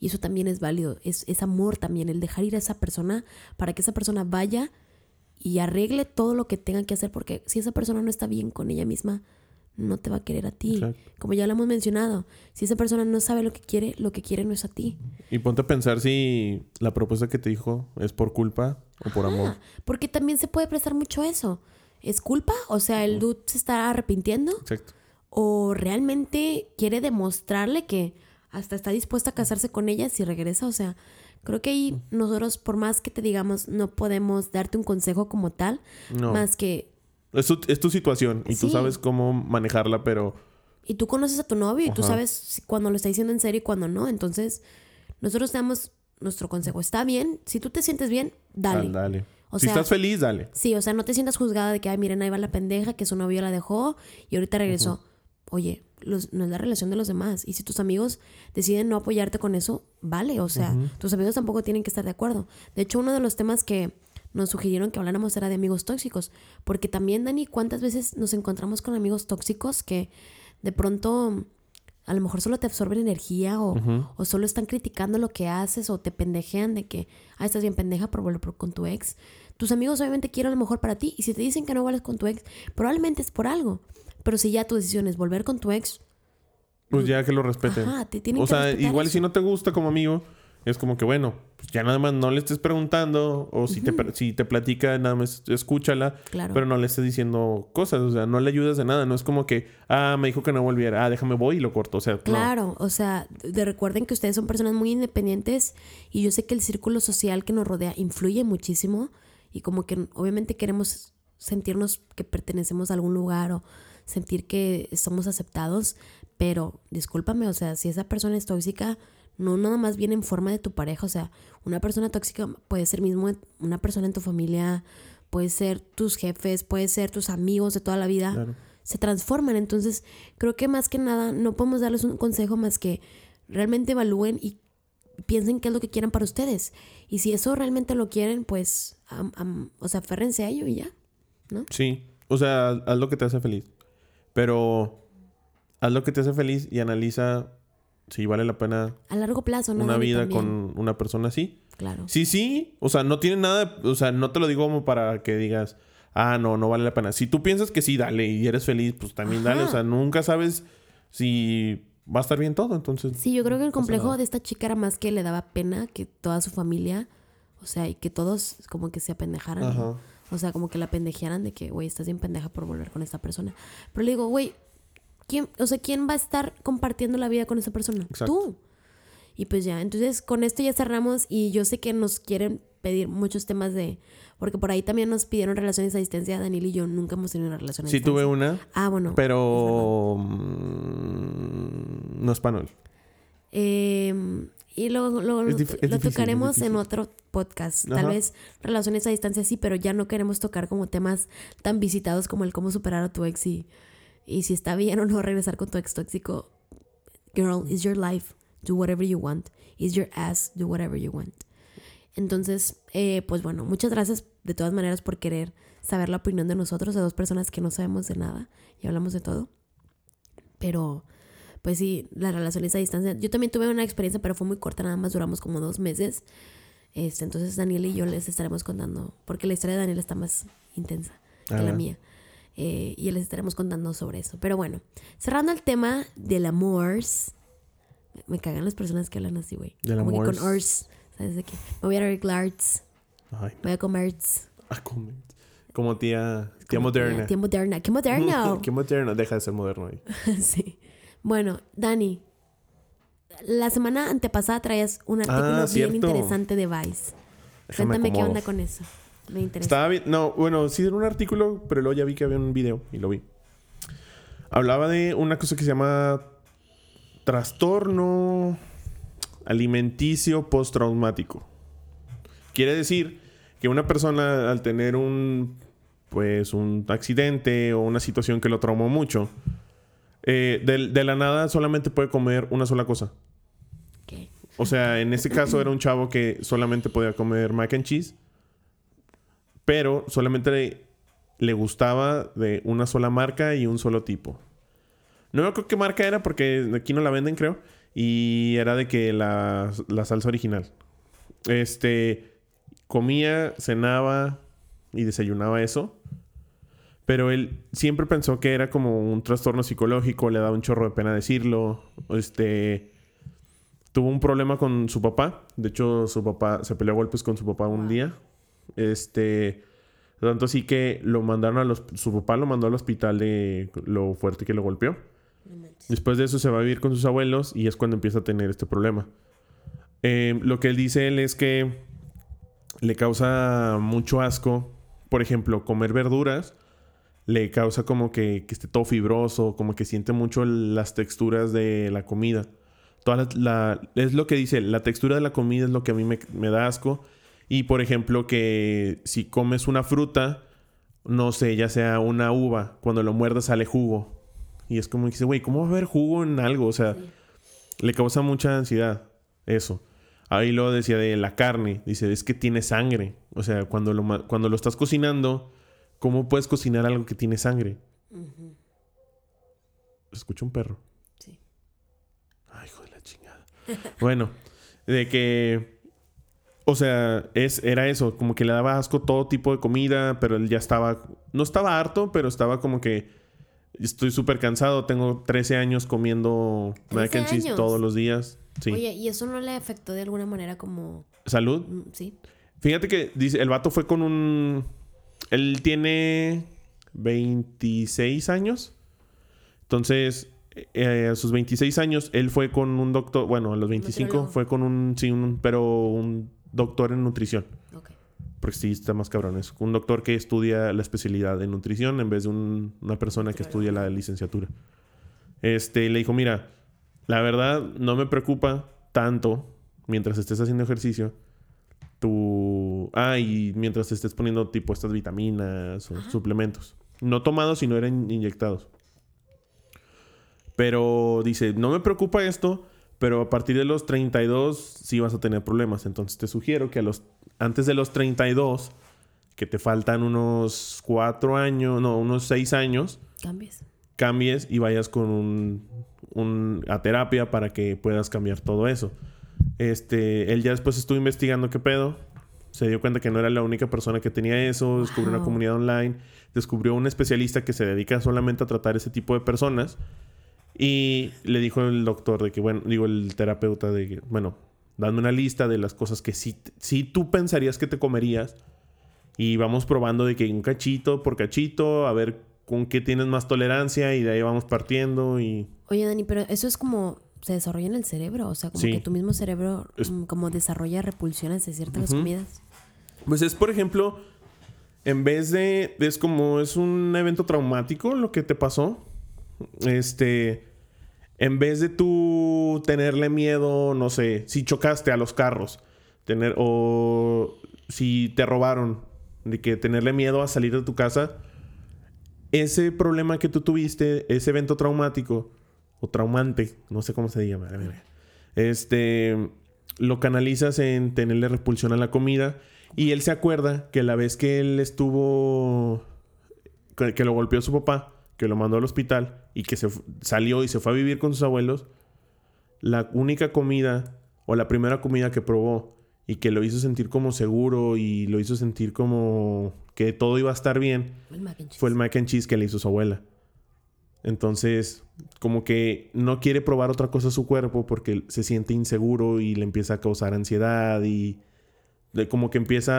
Y eso también es válido. Es, es amor también, el dejar ir a esa persona para que esa persona vaya y arregle todo lo que tenga que hacer, porque si esa persona no está bien con ella misma, no te va a querer a ti. Como ya lo hemos mencionado, si esa persona no sabe lo que quiere, lo que quiere no es a ti. Y ponte a pensar si la propuesta que te dijo es por culpa o por amor. Porque también se puede prestar mucho eso. ¿Es culpa? O sea, el dude se está arrepintiendo. Exacto. O realmente quiere demostrarle que hasta está dispuesta a casarse con ella si regresa. O sea, Creo que ahí nosotros, por más que te digamos, no podemos darte un consejo como tal, más que... Es tu, es tu situación y tú sabes cómo manejarla, pero... Y tú conoces a tu novio y tú sabes cuando lo está diciendo en serio y cuando no. Entonces, nosotros damos nuestro consejo. Está bien, si tú te sientes bien, dale. dale. si estás feliz, dale. Sí, o sea, no te sientas juzgada de que, ay, miren, ahí va la pendeja, que su novio la dejó y ahorita regresó. Oye, no es la relación de los demás. Y si tus amigos deciden no apoyarte con eso, vale. O sea, tus amigos tampoco tienen que estar de acuerdo. De hecho, uno de los temas que nos sugirieron que habláramos era de amigos tóxicos. Porque también, Dani, ¿cuántas veces nos encontramos con amigos tóxicos que de pronto a lo mejor solo te absorben energía o, o solo están criticando lo que haces o te pendejean de que, ah, estás bien pendeja por volver con tu ex? Tus amigos obviamente quieren lo mejor para ti y si te dicen que no vales con tu ex, probablemente es por algo. Pero si ya tu decisión es volver con tu ex, pues ya que lo respeten. o sea, igual si no te gusta como amigo, es como que bueno, pues ya nada más no le estés preguntando o si, te, si te platica, nada más escúchala, pero no le estés diciendo cosas, o sea, no le ayudas de nada, no es como que, ah, me dijo que no volviera, ah, déjame voy y lo corto, o sea, claro, o sea, de, recuerden que ustedes son personas muy independientes y yo sé que el círculo social que nos rodea influye muchísimo y como que obviamente queremos sentirnos que pertenecemos a algún lugar o sentir que somos aceptados, pero discúlpame, o sea, si esa persona es tóxica, no nada más viene en forma de tu pareja, o sea, una persona tóxica puede ser mismo una persona en tu familia, puede ser tus jefes, puede ser tus amigos de toda la vida. Se transforman, entonces creo que más que nada no podemos darles un consejo más que realmente evalúen y piensen qué es lo que quieran para ustedes. Y si eso realmente lo quieren, pues, o sea, aférrense a ello y ya, ¿no? Sí, o sea, haz lo que te hace feliz. Pero haz lo que te hace feliz y analiza si vale la pena. A largo plazo, ¿no? Una vida con una persona así. Claro. Sí, sí. O sea, no tiene nada. o sea, no te lo digo como para que digas, ah, no, no vale la pena. Si tú piensas que sí, dale y eres feliz, pues también dale. O sea, nunca sabes si va a estar bien todo. Entonces. Sí, yo creo que el complejo de esta chica era más que le daba pena que toda su familia, o sea, y que todos como que se apendejaran. Ajá. O sea, como que la pendejearan de que, güey, estás bien pendeja por volver con esta persona. Pero le digo, güey, ¿quién, o sea, ¿quién va a estar compartiendo la vida con esa persona? Tú. Y pues ya, entonces con esto ya cerramos y yo sé que nos quieren pedir muchos temas de... Porque por ahí también nos pidieron relaciones a distancia. Daniel y yo nunca hemos tenido una relación a distancia. Sí tuve una. Ah, bueno. Pero... Mm, no español. Eh, y luego lo, tocaremos en otro podcast. Tal vez relaciones a distancia sí, pero ya no queremos tocar como temas tan visitados como el cómo superar a tu ex y, y si está bien o no regresar con tu ex tóxico. Girl, it's your life. Do whatever you want. It's your ass. Do whatever you want. Entonces, eh, pues bueno, muchas gracias de todas maneras por querer saber la opinión de nosotros, de dos personas que no sabemos de nada y hablamos de todo. Pero pues sí, las relaciones a distancia. Yo también tuve una experiencia, pero fue muy corta, nada más duramos como dos meses. Este, entonces Daniel y yo les estaremos contando, porque la historia de Daniel está más intensa que la mía. Eh, y les estaremos contando sobre eso. Pero bueno, cerrando el tema del amor. Me cagan las personas que hablan así, güey. Del amor. con ors. ¿Sabes de qué? Me voy a arreglarts. Voy a comer. A comer. Como tía, tía moderna. Tía, moderna. ¿Qué moderno? ¿Qué moderno? Deja de ser moderno ahí. sí. Bueno, Dani, la semana antepasada traías un artículo ah, bien interesante de Vice. Cuéntame qué onda con eso. Me interesa. Estaba bien. No, bueno, sí era un artículo, pero luego ya vi que había un video y lo vi. Hablaba de una cosa que se llama trastorno alimenticio postraumático. Quiere decir que una persona al tener un pues un accidente o una situación que lo traumó mucho, eh, de, de la nada solamente puede comer una sola cosa. ¿Qué? O sea, en este caso era un chavo que solamente podía comer mac and cheese, pero solamente le, le gustaba de una sola marca y un solo tipo. No me acuerdo qué marca era porque aquí no la venden, creo. Y era de que la, la salsa original. Este, comía, cenaba y desayunaba eso. Pero él siempre pensó que era como un trastorno psicológico, le daba un chorro de pena decirlo. Este tuvo un problema con su papá. De hecho, su papá se peleó a golpes con su papá un día. Este, tanto así que lo mandaron a los, su papá lo mandó al hospital de lo fuerte que lo golpeó. Después de eso se va a vivir con sus abuelos y es cuando empieza a tener este problema. Eh, lo que él dice él es que le causa mucho asco, por ejemplo, comer verduras, le causa como que, que esté todo fibroso, como que siente mucho las texturas de la comida. Toda la, la- es lo que dice, la textura de la comida es lo que a mí me, me da asco. Y por ejemplo, que si comes una fruta, no sé, ya sea una uva, cuando lo muerdas sale jugo. Y es como que dice, güey, ¿cómo va a haber jugo en algo? O sea, le causa mucha ansiedad eso. Ahí lo decía de la carne. Dice, es que tiene sangre. O sea, cuando lo, cuando lo estás cocinando, ¿cómo puedes cocinar algo que tiene sangre? Ujú. Escucha un perro. Sí. Ay, hijo de la chingada. bueno, de que. O sea, es, era eso, como que le daba asco todo tipo de comida, pero él ya estaba. No estaba harto, pero estaba como que. Estoy súper cansado, tengo 13 años comiendo mac 13 and cheese todos los días. Sí. Oye, ¿y eso no le afectó de alguna manera como... Salud. mm, Sí. Fíjate que dice, el vato fue con un. Él tiene 26 años. Entonces, eh, a sus 26 años, él fue con un doctor. Bueno, a los 25 Nutriólogo. fue con un. Sí, un, pero un doctor en nutrición. Ok. Porque sí, está más cabrón. Es un doctor que estudia la especialidad en nutrición en vez de un- una persona que estudia la licenciatura. Este, le dijo, mira, la verdad no me preocupa tanto mientras estés haciendo ejercicio. Tu... Ah, y mientras te estés poniendo tipo estas vitaminas o suplementos. No tomados, sino eran inyectados. Pero dice, no me preocupa esto, pero a partir de los 32 sí vas a tener problemas. Entonces te sugiero que a los antes de los 32, que te faltan unos 4 años, no, unos 6 años, Cambies. cambies y vayas con un, un- a terapia para que puedas cambiar todo eso. Este, él ya después estuvo investigando qué pedo. Se dio cuenta que no era la única persona que tenía eso. Descubrió una comunidad online. Descubrió un especialista que se dedica solamente a tratar ese tipo de personas. Y le dijo el doctor de que, bueno, digo el terapeuta de que, bueno, dame una lista de las cosas que sí, sí tú pensarías que te comerías. Y vamos probando de que un cachito por cachito, a ver con qué tienes más tolerancia y de ahí vamos partiendo y... Oye, Dani, pero eso es como se desarrolla en el cerebro, o sea, como Sí. que tu mismo cerebro Es- mm, como desarrolla repulsiones de ciertas comidas. Pues es, por ejemplo, en vez de... Es como es un evento traumático lo que te pasó. Este... En vez de tú tenerle miedo, no sé, si chocaste a los carros, tener o si te robaron, de que tenerle miedo a salir de tu casa, ese problema que tú tuviste, ese evento traumático o traumante, no sé cómo se llama, este, lo canalizas en tenerle repulsión a la comida y él se acuerda que la vez que él estuvo, que, lo golpeó su papá, que lo mandó al hospital y que se salió y se fue a vivir con sus abuelos, la única comida o la primera comida que probó y que lo hizo sentir como seguro y lo hizo sentir como que todo iba a estar bien, El fue el mac and cheese que le hizo su abuela. Entonces, como que no quiere probar otra cosa a su cuerpo porque se siente inseguro y le empieza a causar ansiedad y de- como que empieza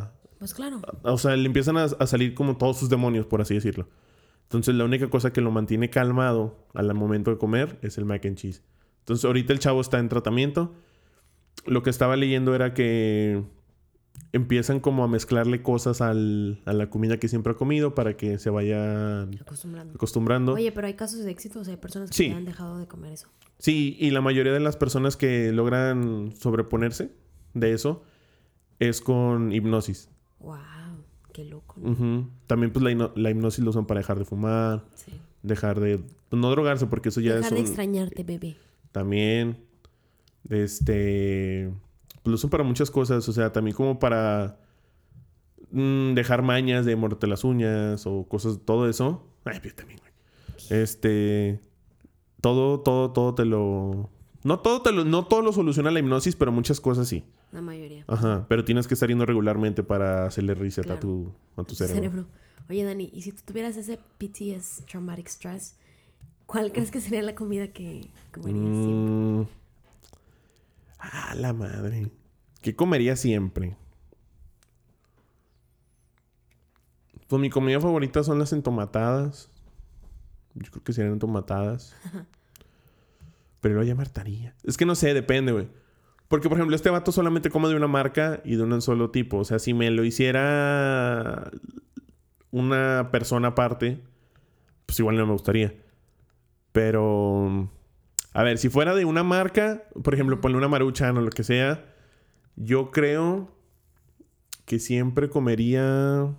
a, Pues claro. o sea, le empiezan a, a salir como todos sus demonios, por así decirlo. Entonces, la única cosa que lo mantiene calmado al momento de comer es el mac and cheese. Entonces, ahorita el chavo está en tratamiento. Lo que estaba leyendo era que empiezan como a mezclarle cosas al- a la comida que siempre ha comido para que se vaya Acostumbrando. acostumbrando. Oye, pero hay casos de éxito, o sea, hay personas que Sí. han dejado de comer eso. Sí, y la mayoría de las personas que logran sobreponerse de eso es con hipnosis. Wow. Qué loco. ¿no? También pues la, la hipnosis lo usan para dejar de fumar, Sí. dejar de... No drogarse porque eso ya Dejar es de un... extrañarte, bebé. También, este... Pues lo usan para muchas cosas, o sea, también como para mm, dejar mañas de morderte las uñas o cosas, todo eso. Ay, yo también, güey. Este... Todo, todo, todo te lo... No todo, te lo, no todo lo soluciona la hipnosis, pero muchas cosas sí. La mayoría. Ajá, pero tienes que estar yendo regularmente para hacerle reset a, tu, a tu Cerebro. cerebro. Oye, Dani, y si tú tuvieras ese PTS, Traumatic Stress, ¿cuál crees que sería la comida que comerías siempre? Ah, la madre. ¿Qué comería siempre? Pues mi comida favorita son las entomatadas. Yo creo que serían entomatadas. Pero me hartaría. Es que no sé, depende, güey. Porque, por ejemplo, este vato solamente come de una marca y de un solo tipo. O sea, si me lo hiciera una persona aparte, pues igual no me gustaría. Pero, a ver, si fuera de una marca, por ejemplo, ponle una maruchan o lo que sea, yo creo que siempre comería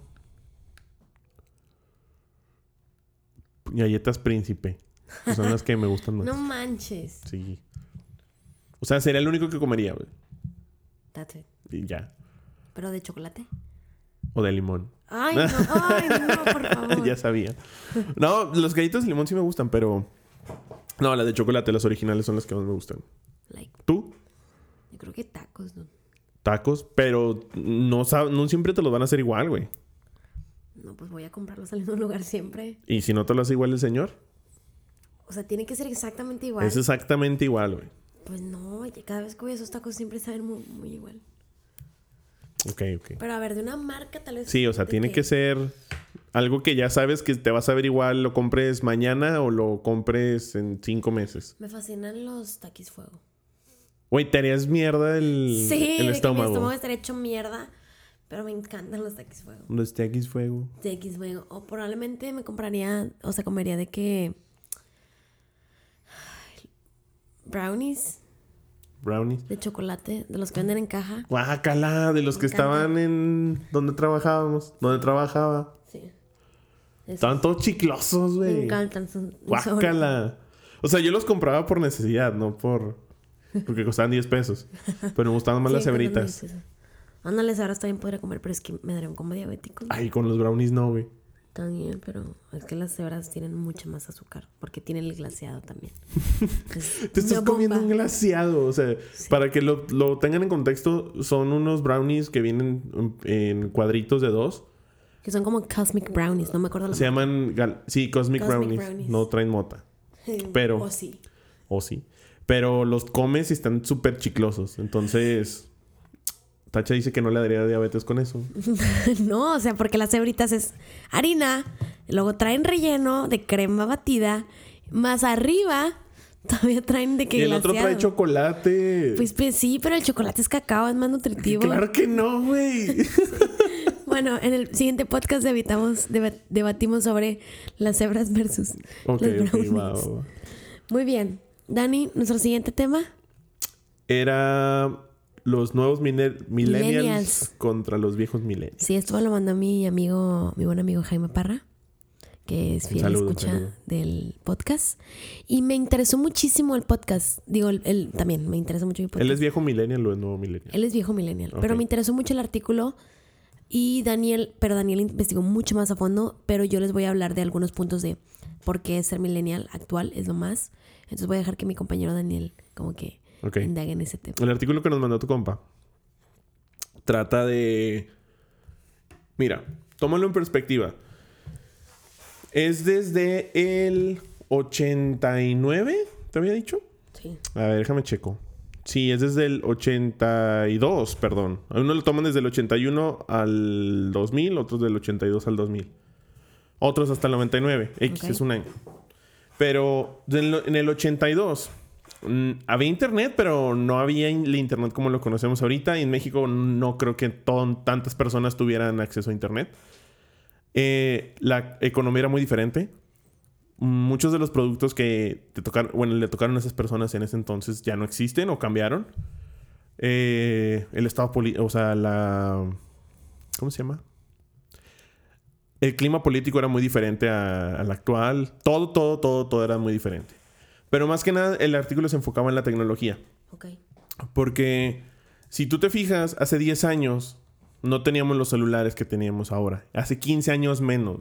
galletas príncipe. que son las que me gustan más. No manches. Sí. O sea, sería el único que comería, güey. That's it. Y ya. ¿Pero de chocolate? O de limón. Ay, no, ay, no, por favor. ya sabía. No, los galletas de limón sí me gustan, pero. No, las de chocolate, las originales son las que más me gustan. Like, ¿Tú? yo creo que tacos, ¿no? Tacos, pero no, no siempre te los van a hacer igual, güey. No, pues voy a comprarlos al mismo lugar siempre. Y si no te lo hace igual el señor, O sea, tiene que ser exactamente igual. es exactamente igual, güey. Pues no, cada vez que voy a esos tacos siempre saben muy, muy igual. Ok, ok. Pero a ver, de una marca tal vez. Sí, o sea, tiene que ser algo que ya sabes que te vas a ver igual, lo compres mañana o lo compres en cinco meses. Me fascinan los taquis fuego. Güey, te harías mierda el, Sí, el de que mi estómago. estómago estaría hecho mierda. Pero me encantan los taquis fuego. Los taquis fuego. Taquis fuego. O probablemente me compraría, o sea, comería de que. Brownies Brownies. de chocolate, de los que venden en caja. Guácala, de los Me que estaban en donde trabajábamos, donde trabajaba. Sí. Esos Estaban todos chiclosos, me güey. encantan. Son Guácala. O sea, yo los compraba por necesidad, no por porque costaban 10 pesos. Pero me gustaban más las Sí, cuando cebritas. me dices, Ándale, ahora también podría comer, pero es que me darían como diabético. Ay, con los brownies no, güey. También, pero es que las cebras tienen mucha más azúcar, porque tienen el glaseado también. Te estás comiendo un glaseado. O sea, para que lo, lo tengan en contexto, son unos brownies que vienen en cuadritos de dos. Que son como cosmic brownies, no me acuerdo la Se llaman, gal- sí, Cosmic, Cosmic brownies. brownies. No traen mota. marca. pero- O sí. O sí. Pero los comes y están súper chiclosos. Entonces, Tacha dice que no le daría diabetes con eso. no, o sea, porque las cebritas es harina, luego traen relleno de crema batida, más arriba todavía traen de que y el otro trae glaseado. chocolate. Pues, pues sí, pero el chocolate es cacao, es más nutritivo. claro que no, güey. Bueno, en el siguiente podcast debatimos sobre las cebras versus ok, los brownies. Muy bien. Dani, nuestro siguiente tema. Era los nuevos millennials, Millennials. contra los viejos millennials. Sí, esto me lo mandó mi amigo, mi buen amigo Jaime Parra, que es fiel saludo, escucha saludo. del podcast. Y me interesó muchísimo el podcast. Digo, él, él también me interesa mucho mi podcast. ¿Él es viejo millennial o es nuevo millennial? Él es viejo millennial. Pero me interesó mucho el artículo. Y Daniel, pero Daniel investigó mucho más a fondo. Pero yo les voy a hablar de algunos puntos de por qué ser millennial actual es lo más. Entonces voy a dejar que mi compañero Daniel como que Ok. indague en ese tema. El artículo que nos mandó tu compa trata de. Mira, tómalo en perspectiva. Es desde el 89, ¿te había dicho? Sí. A ver, déjame checo. Sí, es desde el 82, perdón. Uno lo toman desde el 81 al 2000, otros del 82 al 2000. Otros hasta el 99. X Ok. es un año. Pero en el 82 mm, había internet, pero no había el internet como lo conocemos ahorita. Y en México no creo que tantas personas tuvieran acceso a internet. Eh, la economía era muy diferente. Muchos de los productos que te tocaron, bueno, le tocaron a esas personas en ese entonces ya no existen o cambiaron. Eh, el estado político, o sea, la... ¿Cómo se llama? el clima político era muy diferente al actual. Todo, todo, todo, todo era muy diferente. Pero más que nada, el artículo se enfocaba en la tecnología. Ok. Porque si tú te fijas, hace 10 años no teníamos los celulares que teníamos ahora. Hace 15 años menos.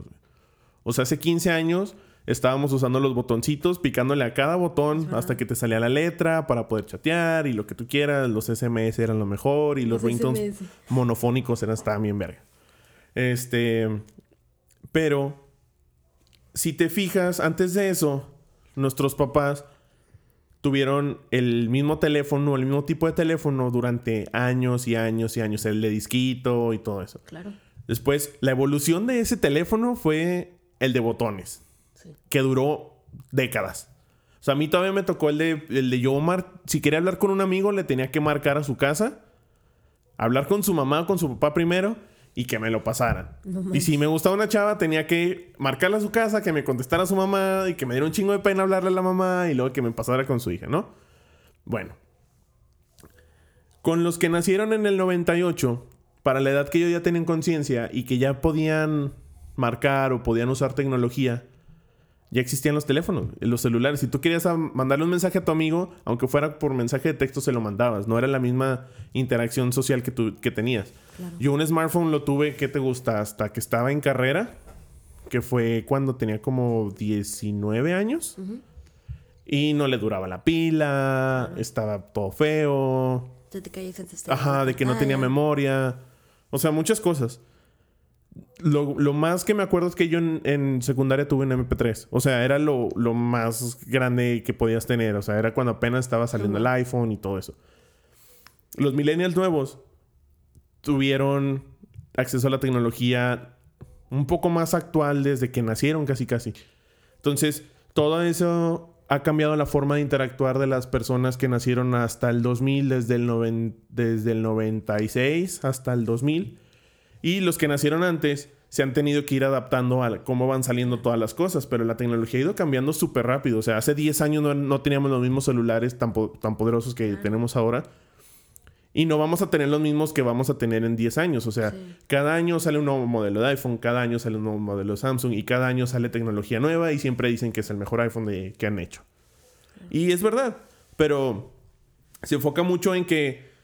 O sea, hace 15 años estábamos usando los botoncitos, picándole a cada botón hasta que te salía la letra para poder chatear y lo que tú quieras. Los SMS eran lo mejor y los, Los ringtones monofónicos eran, bien verga. Este... Pero... Si te fijas, antes de eso, nuestros papás tuvieron el mismo teléfono, el mismo tipo de teléfono durante años y años y años, el de disquito y todo eso. Claro. Después, la evolución de ese teléfono fue el de botones, Sí. que duró décadas. O sea, a mí todavía me tocó el de, el de yo, mar si quería hablar con un amigo, le tenía que marcar a su casa, hablar con su mamá o con su papá primero y que me lo pasaran. y si me gustaba una chava, tenía que marcarle a su casa, que me contestara su mamá y que me diera un chingo de pena hablarle a la mamá y luego que me pasara con su hija, ¿no? Bueno. Con los que nacieron en el 98, para la edad que ellos ya tenían conciencia y que ya podían marcar o podían usar tecnología, ya existían los teléfonos, los celulares. Si tú querías mandarle un mensaje a tu amigo, aunque fuera por mensaje de texto, se lo mandabas. No era la misma interacción social que, tú, que tenías. Claro. Yo un smartphone lo tuve, ¿qué te gusta? Hasta que estaba en carrera, que fue cuando tenía como 19 años. Y no le duraba la pila, estaba todo feo. Te Ajá, de que no tenía memoria. O sea, muchas cosas. Lo, lo más que me acuerdo es que yo en, en secundaria tuve un MP3. O sea, era lo, lo más grande que podías tener. O sea, era cuando apenas estaba saliendo el iPhone y todo eso. Los millennials nuevos tuvieron acceso a la tecnología un poco más actual desde que nacieron casi casi. Entonces, todo eso ha cambiado la forma de interactuar de las personas que nacieron hasta el 2000, desde el, noven- desde el 96 hasta el 2000. Y los que nacieron antes se han tenido que ir adaptando a cómo van saliendo todas las cosas, pero la tecnología ha ido cambiando súper rápido. O sea, hace 10 años no, no teníamos los mismos celulares tan, po- tan poderosos que tenemos ahora. Y no vamos a tener los mismos que vamos a tener en 10 años. O sea, Sí. cada año sale un nuevo modelo de iPhone, cada año sale un nuevo modelo de Samsung y cada año sale tecnología nueva y siempre dicen que es el mejor iPhone de- que han hecho. Y es verdad, pero se enfoca mucho en que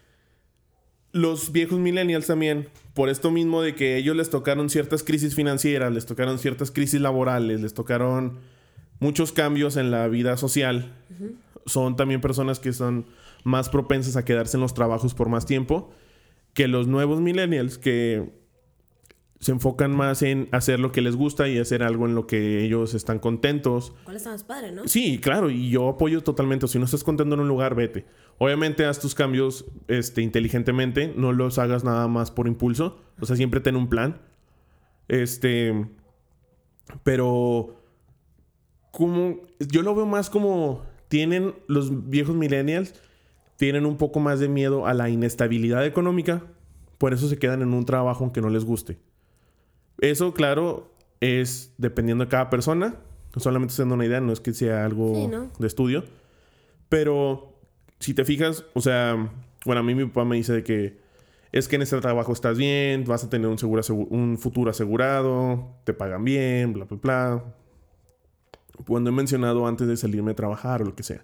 los viejos millennials también, por esto mismo de que ellos les tocaron ciertas crisis financieras, les tocaron ciertas crisis laborales, les tocaron muchos cambios en la vida social, son también personas que son más propensas a quedarse en los trabajos por más tiempo que los nuevos millennials que se enfocan más en hacer lo que les gusta y hacer algo en lo que ellos están contentos. ¿Cuál está más padre, no? Sí, claro, y yo apoyo totalmente. Si no estás contento en un lugar, vete. Obviamente haz tus cambios este, inteligentemente, no los hagas nada más por impulso. O sea, siempre ten un plan. Este. Pero. Como. Yo lo veo más como. Tienen los viejos millennials. Tienen un poco más de miedo a la inestabilidad económica. Por eso se quedan en un trabajo aunque no les guste. Eso, claro, es dependiendo de cada persona. Solamente siendo una idea, no es que sea algo Sí, ¿no? de estudio. Pero si te fijas, o sea, bueno, a mí mi papá me dice de que es que en este trabajo estás bien, vas a tener un, seguro un futuro asegurado, te pagan bien, bla, bla, bla. Cuando he mencionado antes de salirme a trabajar o lo que sea.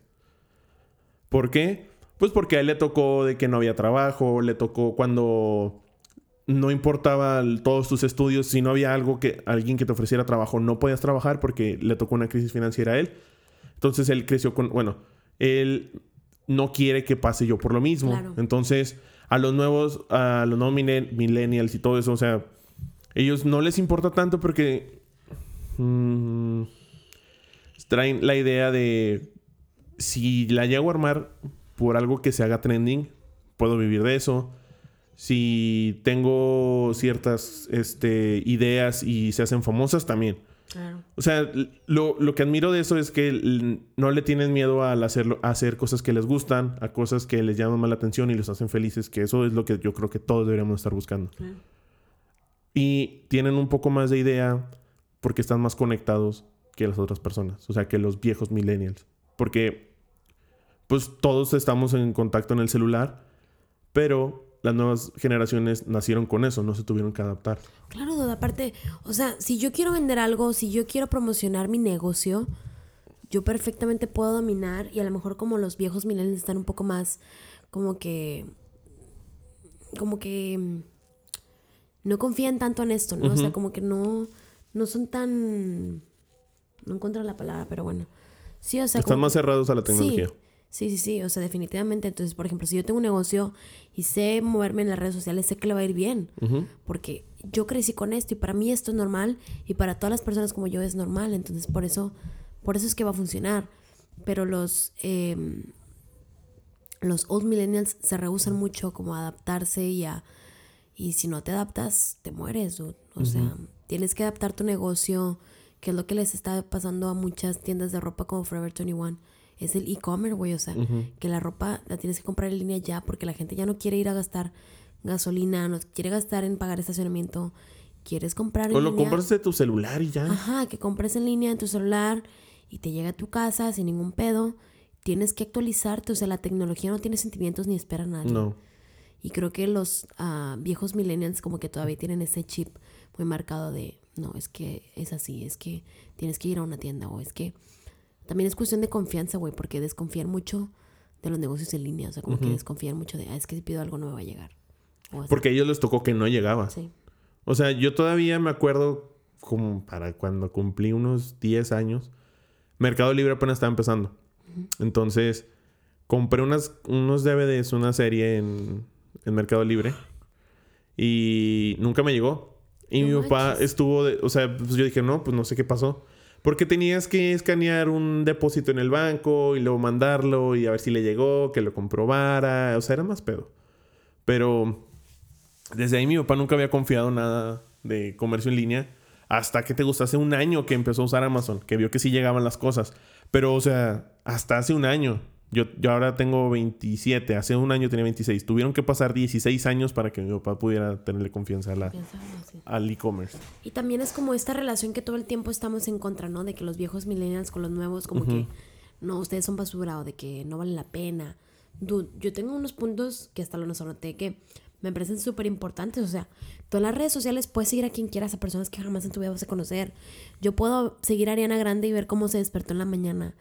¿Por qué? Pues porque a él le tocó de que no había trabajo, le tocó cuando no importaba el- todos tus estudios, si no había algo que alguien que te ofreciera trabajo, no podías trabajar porque le tocó una crisis financiera a él. Entonces él creció con, bueno, él no quiere que pase yo por lo mismo. Claro. Entonces, a los nuevos, a los nuevos mille- millennials y todo eso, o sea, ellos no les importa tanto porque mm, traen la idea de si la llego a armar por algo que se haga trending, puedo vivir de eso. Si tengo ciertas este, ideas y se hacen famosas, también. Claro. O sea, lo, lo que admiro de eso es que no le tienen miedo al hacerlo, a hacer cosas que les gustan, a cosas que les llaman más la atención y los hacen felices, que eso es lo que yo creo que todos deberíamos estar buscando. Claro. Y tienen un poco más de idea porque están más conectados que las otras personas, o sea, que los viejos millennials. Porque, pues todos estamos en contacto en el celular, pero las nuevas generaciones nacieron con eso, no se tuvieron que adaptar. Claro, duda, aparte, o sea, si yo quiero vender algo, si yo quiero promocionar mi negocio, yo perfectamente puedo dominar y a lo mejor como los viejos millennials están un poco más como que como que mm, no confían tanto en esto, ¿no? O sea, como que no no son tan no encuentro la palabra, pero bueno. Sí, o sea, Están como más cerrados a la tecnología. Sí, sí, sí, sí, o sea, definitivamente. Entonces, por ejemplo, si yo tengo un negocio y sé moverme en las redes sociales, sé que le va a ir bien. Porque yo crecí con esto y para mí esto es normal y para todas las personas como yo es normal. Entonces, por eso, por eso es que va a funcionar. Pero los, em, los old millennials se rehusan mucho como a adaptarse y a... Y si no te adaptas, te mueres, dude. O sea, tienes que adaptar tu negocio, que es lo que les está pasando a muchas tiendas de ropa como Forever 21. Es el e-commerce, güey. O sea, que la ropa la tienes que comprar en línea ya porque la gente ya no quiere ir a gastar gasolina, no quiere gastar en pagar estacionamiento. Quieres comprar en O lo línea. compras de tu celular y ya. Ajá, que compres en línea en tu celular y te llega a tu casa sin ningún pedo. Tienes que actualizarte, o sea, la tecnología no tiene sentimientos ni espera a nadie. No. Y creo que los ah, viejos millennials como que todavía tienen ese chip muy marcado de, no, es que es así, es que tienes que ir a una tienda o es que también es cuestión de confianza, güey, porque desconfían mucho de los negocios en línea, o sea, como que desconfían mucho de, ah, es que si pido algo no me va a llegar. O. Porque a ellos les tocó que no llegaba. Sí. O sea, yo todavía me acuerdo como para cuando cumplí unos 10 años, Mercado Libre apenas estaba empezando. Entonces, compré unas, unos DVDs, una serie en, en Mercado Libre y nunca me llegó. Y No mi papá estuvo, de- o sea, pues yo dije, no, pues no sé qué pasó. Porque tenías que escanear un depósito en el banco y luego mandarlo y a ver si le llegó, que lo comprobara. O sea, era más pedo. Pero desde ahí mi papá nunca había confiado nada de comercio en línea. Hasta que te gustó hace un año que empezó a usar Amazon, que vio que sí llegaban las cosas. Pero, o sea, hasta hace un año. Yo, yo ahora tengo 27, hace un año tenía 26. Tuvieron que pasar 16 años para que mi papá pudiera tenerle confianza a la- sí. al e-commerce. Y también es como esta relación que todo el tiempo estamos en contra, ¿no? De que los viejos millennials con los nuevos, como que no, ustedes son basura o de que no valen la pena. Dude, yo tengo unos puntos que hasta los anoté que me parecen súper importantes. O sea, tú en las redes sociales puedes seguir a quien quieras, a personas que jamás en tu vida vas a conocer. Yo puedo seguir a Ariana Grande y ver cómo se despertó en la mañana.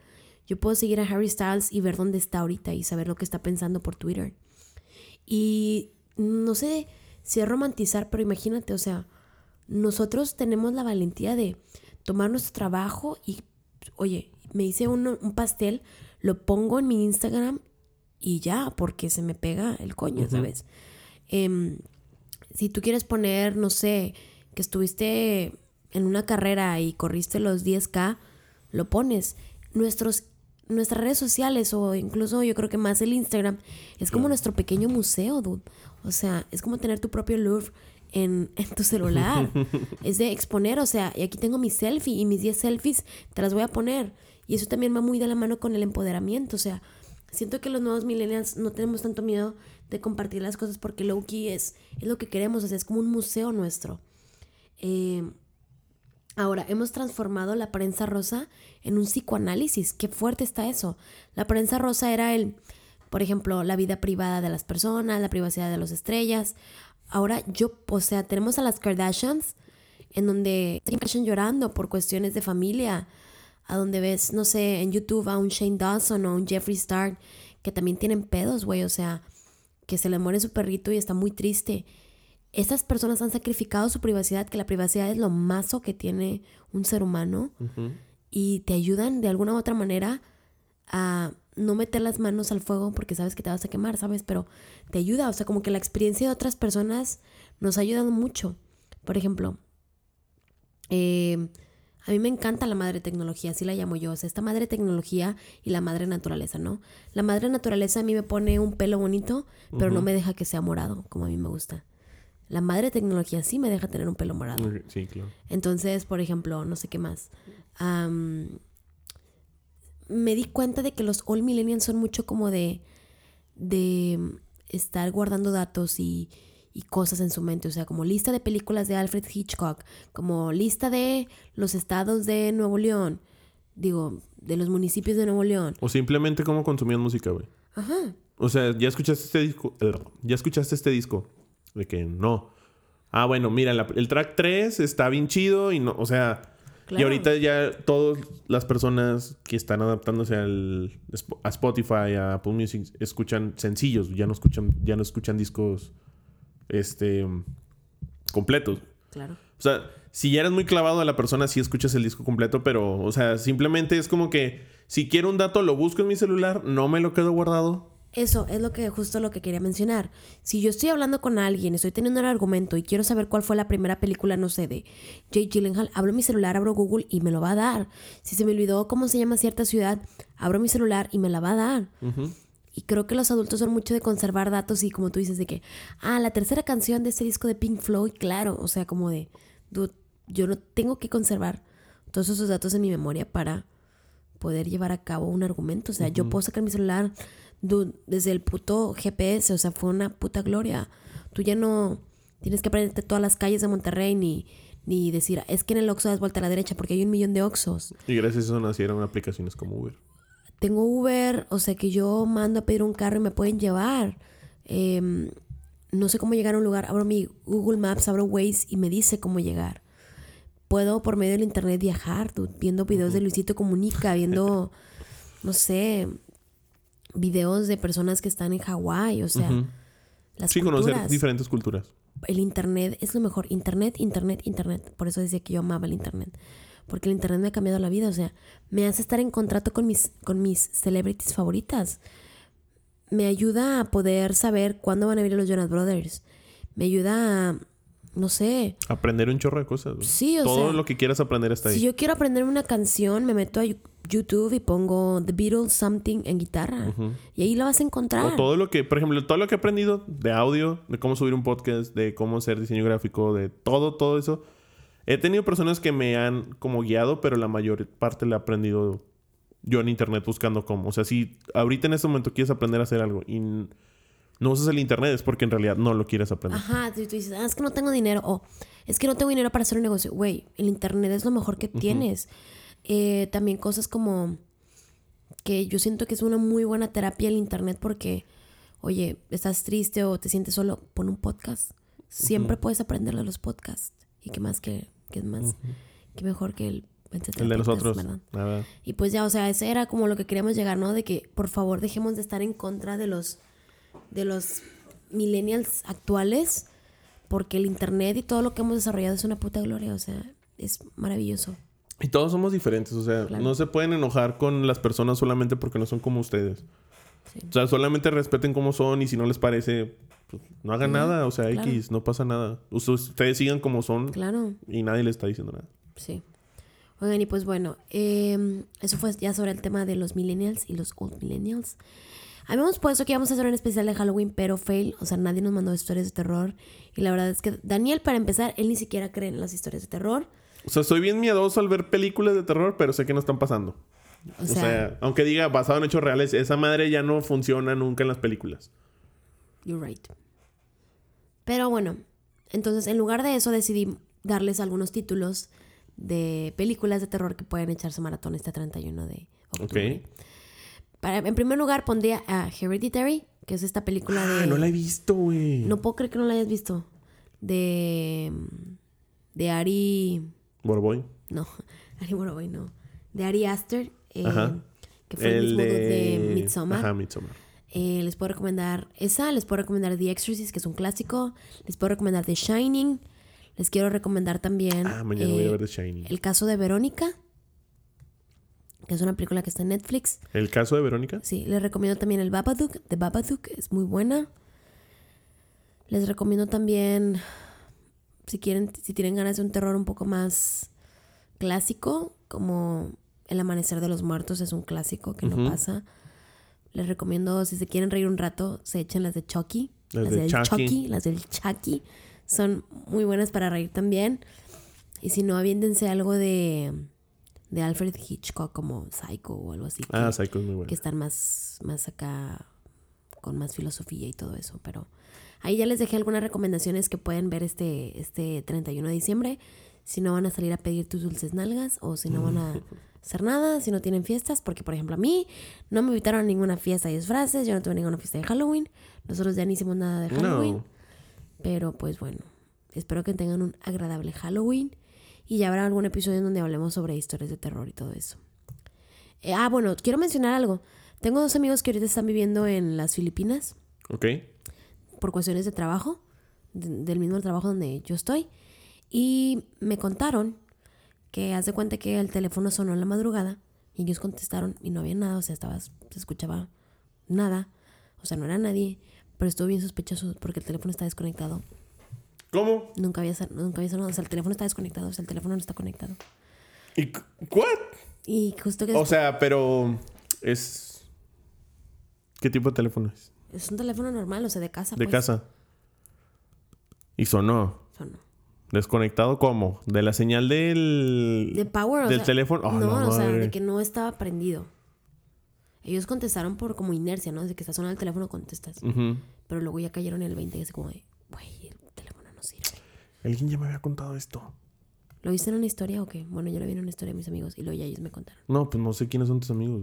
Yo puedo seguir a Harry Styles y ver dónde está ahorita y saber lo que está pensando por Twitter. Y no sé si es romantizar, pero imagínate, o sea, nosotros tenemos la valentía de tomar nuestro trabajo y, oye, me hice un, un pastel, lo pongo en mi Instagram y ya, porque se me pega el coño, ¿sabes? Em, si tú quieres poner, no sé, que estuviste en una carrera y corriste los 10K, lo pones. Nuestros, nuestras redes sociales o incluso yo creo que más el Instagram es como nuestro pequeño museo, dude. O sea, es como tener tu propio Louvre en, en tu celular. es de exponer, o sea, y aquí tengo mi selfie y mis 10 selfies te las voy a poner. Y eso también va muy de la mano con el empoderamiento, o sea, siento que los nuevos millennials no tenemos tanto miedo de compartir las cosas porque low-key es, es lo que queremos, o sea, es como un museo nuestro. Eh, ahora, hemos transformado la prensa rosa en un psicoanálisis. Qué fuerte está eso. La prensa rosa era el, por ejemplo, la vida privada de las personas, la privacidad de las estrellas. Ahora yo, o sea, tenemos a las Kardashians en donde Kardashian llorando por cuestiones de familia, a donde ves, no sé, en YouTube a un Shane Dawson o un Jeffree Star que también tienen pedos, güey, o sea, que se le muere su perrito y está muy triste. Estas personas han sacrificado su privacidad, que la privacidad es lo mazo que tiene un ser humano, y te ayudan de alguna u otra manera a no meter las manos al fuego porque sabes que te vas a quemar, ¿sabes? Pero te ayuda, o sea, como que la experiencia de otras personas nos ha ayudado mucho. Por ejemplo, eh, a mí me encanta la madre tecnología, así la llamo yo. O sea, esta madre tecnología y la madre naturaleza, ¿no? La madre naturaleza a mí me pone un pelo bonito, pero no me deja que sea morado, como a mí me gusta. La madre tecnología sí me deja tener un pelo morado. Sí, claro. Entonces, por ejemplo, no sé qué más. Me di cuenta de que los all millennials son mucho como de, de estar guardando datos y, y cosas en su mente. O sea, como lista de películas de Alfred Hitchcock, como lista de los estados de Nuevo León, digo, de los municipios de Nuevo León. O simplemente cómo consumían música, güey. Ajá. O sea, ya escuchaste este disco. ya escuchaste este disco. De que no. Ah, bueno, mira, la- el track 3 está bien chido y no, o sea, y ahorita ya todas las personas que están adaptándose al, a Spotify, a Apple Music, escuchan sencillos, ya no escuchan, ya no escuchan discos este completos. Claro. O sea, si ya eres muy clavado a la persona, sí escuchas el disco completo, pero, o sea, simplemente es como que si quiero un dato, lo busco en mi celular, no me lo quedo guardado. Eso es lo que justo lo que quería mencionar. Si yo estoy hablando con alguien, estoy teniendo un argumento y quiero saber cuál fue la primera película, no sé, de Jake Gyllenhaal, abro mi celular, abro Google y me lo va a dar. Si se me olvidó cómo se llama cierta ciudad, abro mi celular y me la va a dar. Y creo que los adultos son mucho de conservar datos y como tú dices de que, ah, la tercera canción de este disco de Pink Floyd, claro, o sea, como de, dude, yo no tengo que conservar todos esos datos en mi memoria para poder llevar a cabo un argumento. O sea, yo puedo sacar mi celular desde el puto GPS, o sea, fue una puta gloria. Tú ya no tienes que aprenderte todas las calles de Monterrey ni, ni decir, es que en el Oxxo das vuelta a la derecha porque hay un millón de Oxxos. Y gracias a eso nacieron aplicaciones como Uber. Tengo Uber, o sea que yo mando a pedir un carro y me pueden llevar. Em, no sé cómo llegar a un lugar. Abro mi Google Maps, abro Waze y me dice cómo llegar. Puedo por medio del internet viajar, dude, viendo videos de Luisito Comunica, viendo, no sé, videos de personas que están en Hawái, o sea, las Sí, culturas. conocer diferentes culturas. El internet es lo mejor. Internet, internet, internet. Por eso decía que yo amaba el internet. Porque el internet me ha cambiado la vida. O sea, me hace estar en contrato con mis, con mis celebrities favoritas. Me ayuda a poder saber cuándo van a venir los Jonas Brothers. Me ayuda a, no sé, Aprender un chorro de cosas. Sí, o Todo sea, lo que quieras aprender está ahí. si yo quiero aprender una canción, me meto a YouTube y pongo The Beatles Something en guitarra. Y ahí la vas a encontrar. O todo lo que, por ejemplo, todo lo que he aprendido de audio, de cómo subir un podcast, de cómo hacer diseño gráfico, de todo, todo eso. He tenido personas que me han como guiado, pero la mayor parte la he aprendido yo en internet buscando cómo. O sea, si ahorita en este momento quieres aprender a hacer algo y no usas el internet es porque en realidad no lo quieres aprender. Ajá, tú, tú dices, ah, es que no tengo dinero. O es que no tengo dinero para hacer un negocio. Güey, el internet es lo mejor que tienes. Eh, también cosas como que yo siento que es una muy buena terapia el internet porque, oye, estás triste o te sientes solo, pon un podcast. Siempre puedes aprender de los podcasts. Y qué más que, es más, qué mejor que el... el de nosotros. ¿verdad? Y pues ya, o sea, ese era como lo que queríamos llegar, ¿no? De que por favor dejemos de estar en contra de los de los millennials actuales, porque el internet y todo lo que hemos desarrollado es una puta gloria, o sea, es maravilloso. Y todos somos diferentes, o sea, Claro. no se pueden enojar con las personas solamente porque no son como ustedes. Sí. O sea, solamente respeten cómo son y si no les parece, pues, no hagan nada, o sea, claro. X, no pasa nada. Us- Ustedes sigan como son Claro, y nadie les está diciendo nada. sí. Oigan, y pues bueno, eh, eso fue ya sobre el tema de los millennials y los old millennials. Habíamos puesto que íbamos a hacer un especial de Halloween, pero fail. O sea, nadie nos mandó historias de terror. Y la verdad es que Daniel, para empezar, él ni siquiera cree en las historias de terror. O sea, soy bien miedoso al ver películas de terror, pero sé que no están pasando. O O sea, sea, aunque diga basado en hechos reales, esa madre ya no funciona nunca en las películas. You're right. Pero bueno, entonces en lugar de eso decidí darles algunos títulos de películas de terror que pueden echarse maratón este 31 de octubre. Ok. Para, en primer lugar pondría a Hereditary, que es esta película de... Ah, no la he visto, güey. No puedo creer que no la hayas visto. De... De Ari... Borboy. No, Ari Boroboy no. De Ari Aster, eh, Ajá. que fue el, mismo dude de Midsommar. Ajá, Midsommar. Eh, les puedo recomendar esa, les puedo recomendar The Exorcist, que es un clásico. Les puedo recomendar The Shining. Les quiero recomendar también Ah, mañana voy a eh, ver The Shining. El caso de Verónica, que es una película que está en Netflix. ¿El caso de Verónica? Sí, les recomiendo también el Babadook, The Babadook, es muy buena. Les recomiendo también, si quieren, si tienen ganas de un terror un poco más clásico, como El Amanecer de los Muertos, es un clásico que no pasa. Les recomiendo, si se quieren reír un rato, se echen las de Chucky. Las Las, de del Chucky. Chucky, las del Chucky. Son muy buenas para reír también. Y si no, aviéndense algo de, de Alfred Hitchcock, como Psycho o algo así. Ah, Psycho es muy bueno. que están más, más acá con más filosofía y todo eso. Pero ahí ya les dejé algunas recomendaciones que pueden ver este, este 31 de diciembre. Si no van a salir a pedir tus dulces nalgas o si no van a hacer nada si no tienen fiestas, porque por ejemplo a mí no me invitaron a ninguna fiesta de disfraces, yo no tuve ninguna fiesta de Halloween, nosotros ya ni hicimos nada de Halloween, No. pero pues bueno, espero que tengan un agradable Halloween y ya habrá algún episodio en donde hablemos sobre historias de terror y todo eso. Eh, ah, bueno, quiero mencionar algo. Tengo dos amigos que ahorita están viviendo en las Filipinas Ok. Por cuestiones de trabajo, de- del mismo trabajo donde yo estoy, y me contaron que haz de cuenta que el teléfono sonó en la madrugada y ellos contestaron y no había nada, o sea, estaba, se escuchaba nada, o sea, no era nadie, pero estuvo bien sospechoso porque el teléfono está desconectado. ¿Cómo? Nunca había, nunca había sonado, o sea, el teléfono está desconectado, o sea, el teléfono no está conectado. ¿Y what? Y justo que O sea, pero es... ¿Qué tipo de teléfono es? Es un teléfono normal, o sea, de casa. De pues. casa. Y sonó. Sonó. ¿Desconectado cómo? ¿De la señal del... De power, o del sea, teléfono? Oh, no, o sea, de que no estaba prendido. Ellos contestaron por como inercia, ¿no? Desde que está sonando el teléfono contestas. Pero luego ya cayeron en el 20 y así como de, güey, el teléfono no sirve. Alguien ya me había contado esto. ¿Lo viste en una historia o qué? Bueno, yo lo vi en una historia de mis amigos y luego ya ellos me contaron. No, pues no sé quiénes son tus amigos.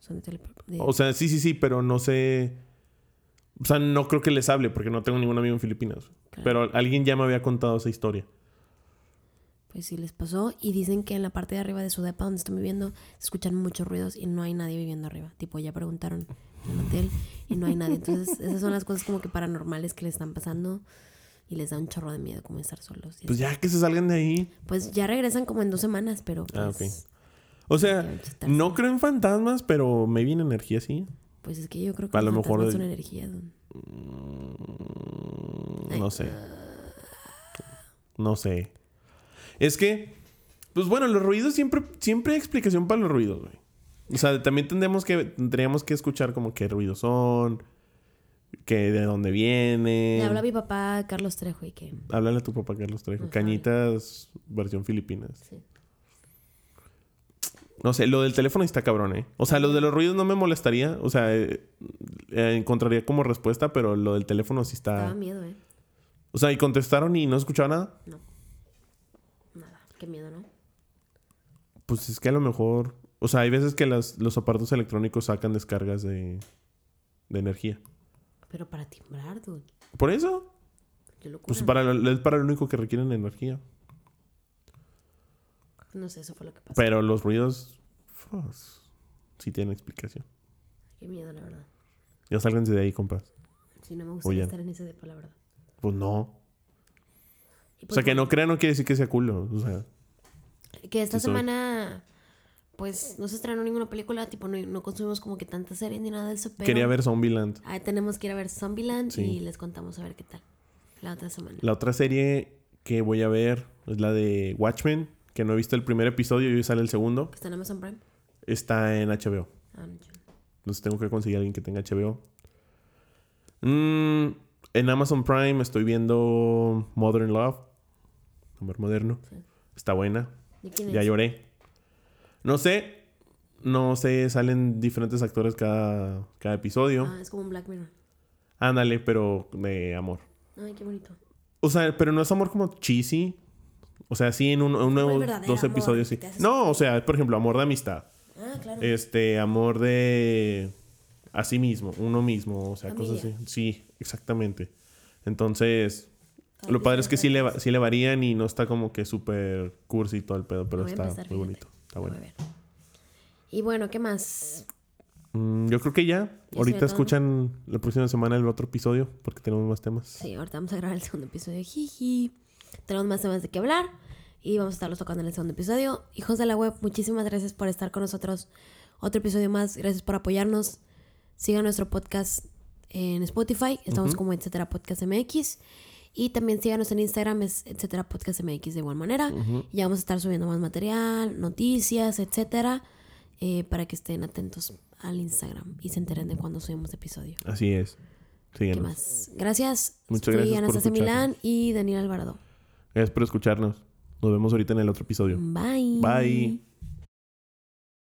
Son de de- O sea, sí, sí, sí, pero no sé... O sea, no creo que les hable porque no tengo ningún amigo en Filipinas. Claro. Pero alguien ya me había contado esa historia. Pues sí les pasó y dicen que en la parte de arriba de su depa donde están viviendo se escuchan muchos ruidos y no hay nadie viviendo arriba. Tipo, ya preguntaron en el hotel y no hay nadie. Entonces, esas son las cosas como que paranormales que le están pasando y les da un chorro de miedo como estar solos. Pues ya que se salgan de ahí. Pues ya regresan como en dos semanas, pero pues, Ah, ok. O sea, no creo en fantasmas, pero me viene energía así. Pues es que yo creo que A lo mejor son energía. don. Mm, No sé. No sé. Es que, pues bueno, los ruidos siempre, siempre hay explicación para los ruidos, güey. O sea, también tendríamos que, tendríamos que escuchar como qué ruidos son, que de dónde viene. Le habla a mi papá Carlos Trejo y que Háblale a tu papá Carlos Trejo. Cañitas versión Filipinas. Sí. No sé, lo del teléfono está cabrón, ¿eh? O sea, lo de los ruidos no me molestaría. O sea, eh, eh, encontraría como respuesta, pero lo del teléfono sí está... daba miedo, ¿eh? O sea, y contestaron y no escuchaba nada. No. Nada. Qué miedo, ¿no? Pues es que a lo mejor... O sea, hay veces que las- los aparatos electrónicos sacan descargas de, de energía. Pero para timbrar, dude. Por eso, Qué locura. pues para es para lo único que requieren energía. No sé, eso fue lo que pasó. Pero los ruidos... sí tienen explicación. Qué miedo, la verdad. Ya sálganse de ahí, compas. Sí, no me gustaría Oye. estar en ese depa, la verdad. Pues no. O pues, sea, que no crean no quiere decir que sea culo. O sea, Que esta sí semana, pues, no se estrenó ninguna película. Tipo, no, no consumimos como que tanta serie ni nada de eso. Pero quería ver Zombieland. Ahí tenemos que ir a ver Zombieland Sí. y les contamos a ver qué tal. La otra semana. La otra serie que voy a ver es la de Watchmen, que no he visto el primer episodio y hoy sale el segundo. ¿Que está en Amazon Prime? Está en HBO. Ah, no, Entonces tengo que conseguir a alguien que tenga HBO. Mm, en Amazon Prime estoy viendo Modern Love. Amor moderno. Sí. Está buena. ¿De quién Ya es? lloré. No sé. No sé, salen diferentes actores cada, cada episodio. Ah, es como un Black Mirror. Ándale, pero de amor. Ay, qué bonito. O sea, pero no es amor como cheesy. O sea, sí, en un, verdadero dos episodios sí. No, o sea, por ejemplo, amor de amistad. Ah, claro. Este, amor de a sí mismo, uno mismo, o sea, cosas así. Sí, exactamente. Entonces, Ay, lo padre es que sí le, sí le varían y no está como que súper cursi y todo el pedo, pero está empezar, muy fíjate. bonito. Está bueno. ver. Y bueno, ¿qué más? Mm, yo creo que ya. Ya Ahorita todo. escuchan la próxima semana el otro episodio porque tenemos más temas. Sí, ahorita vamos a grabar el segundo episodio. Jiji. Tenemos más temas de qué hablar y vamos a estarlos tocando en el segundo episodio. Hijos de la web, muchísimas gracias por estar con nosotros. Otro episodio más. Gracias por apoyarnos. Sigan nuestro podcast en Spotify. Estamos como etcétera podcast MX. Y también síganos en Instagram, es etcétera podcast MX de igual manera. Ya vamos a estar subiendo más material, noticias, etcétera, eh, para que estén atentos al Instagram y se enteren de cuando subimos episodio. Así es. ¿Qué Síguenos. más? Gracias. Muchas Fui gracias escucharnos. Milán y Daniel Alvarado. Gracias por escucharnos. Nos vemos ahorita en el otro episodio. Bye. Bye.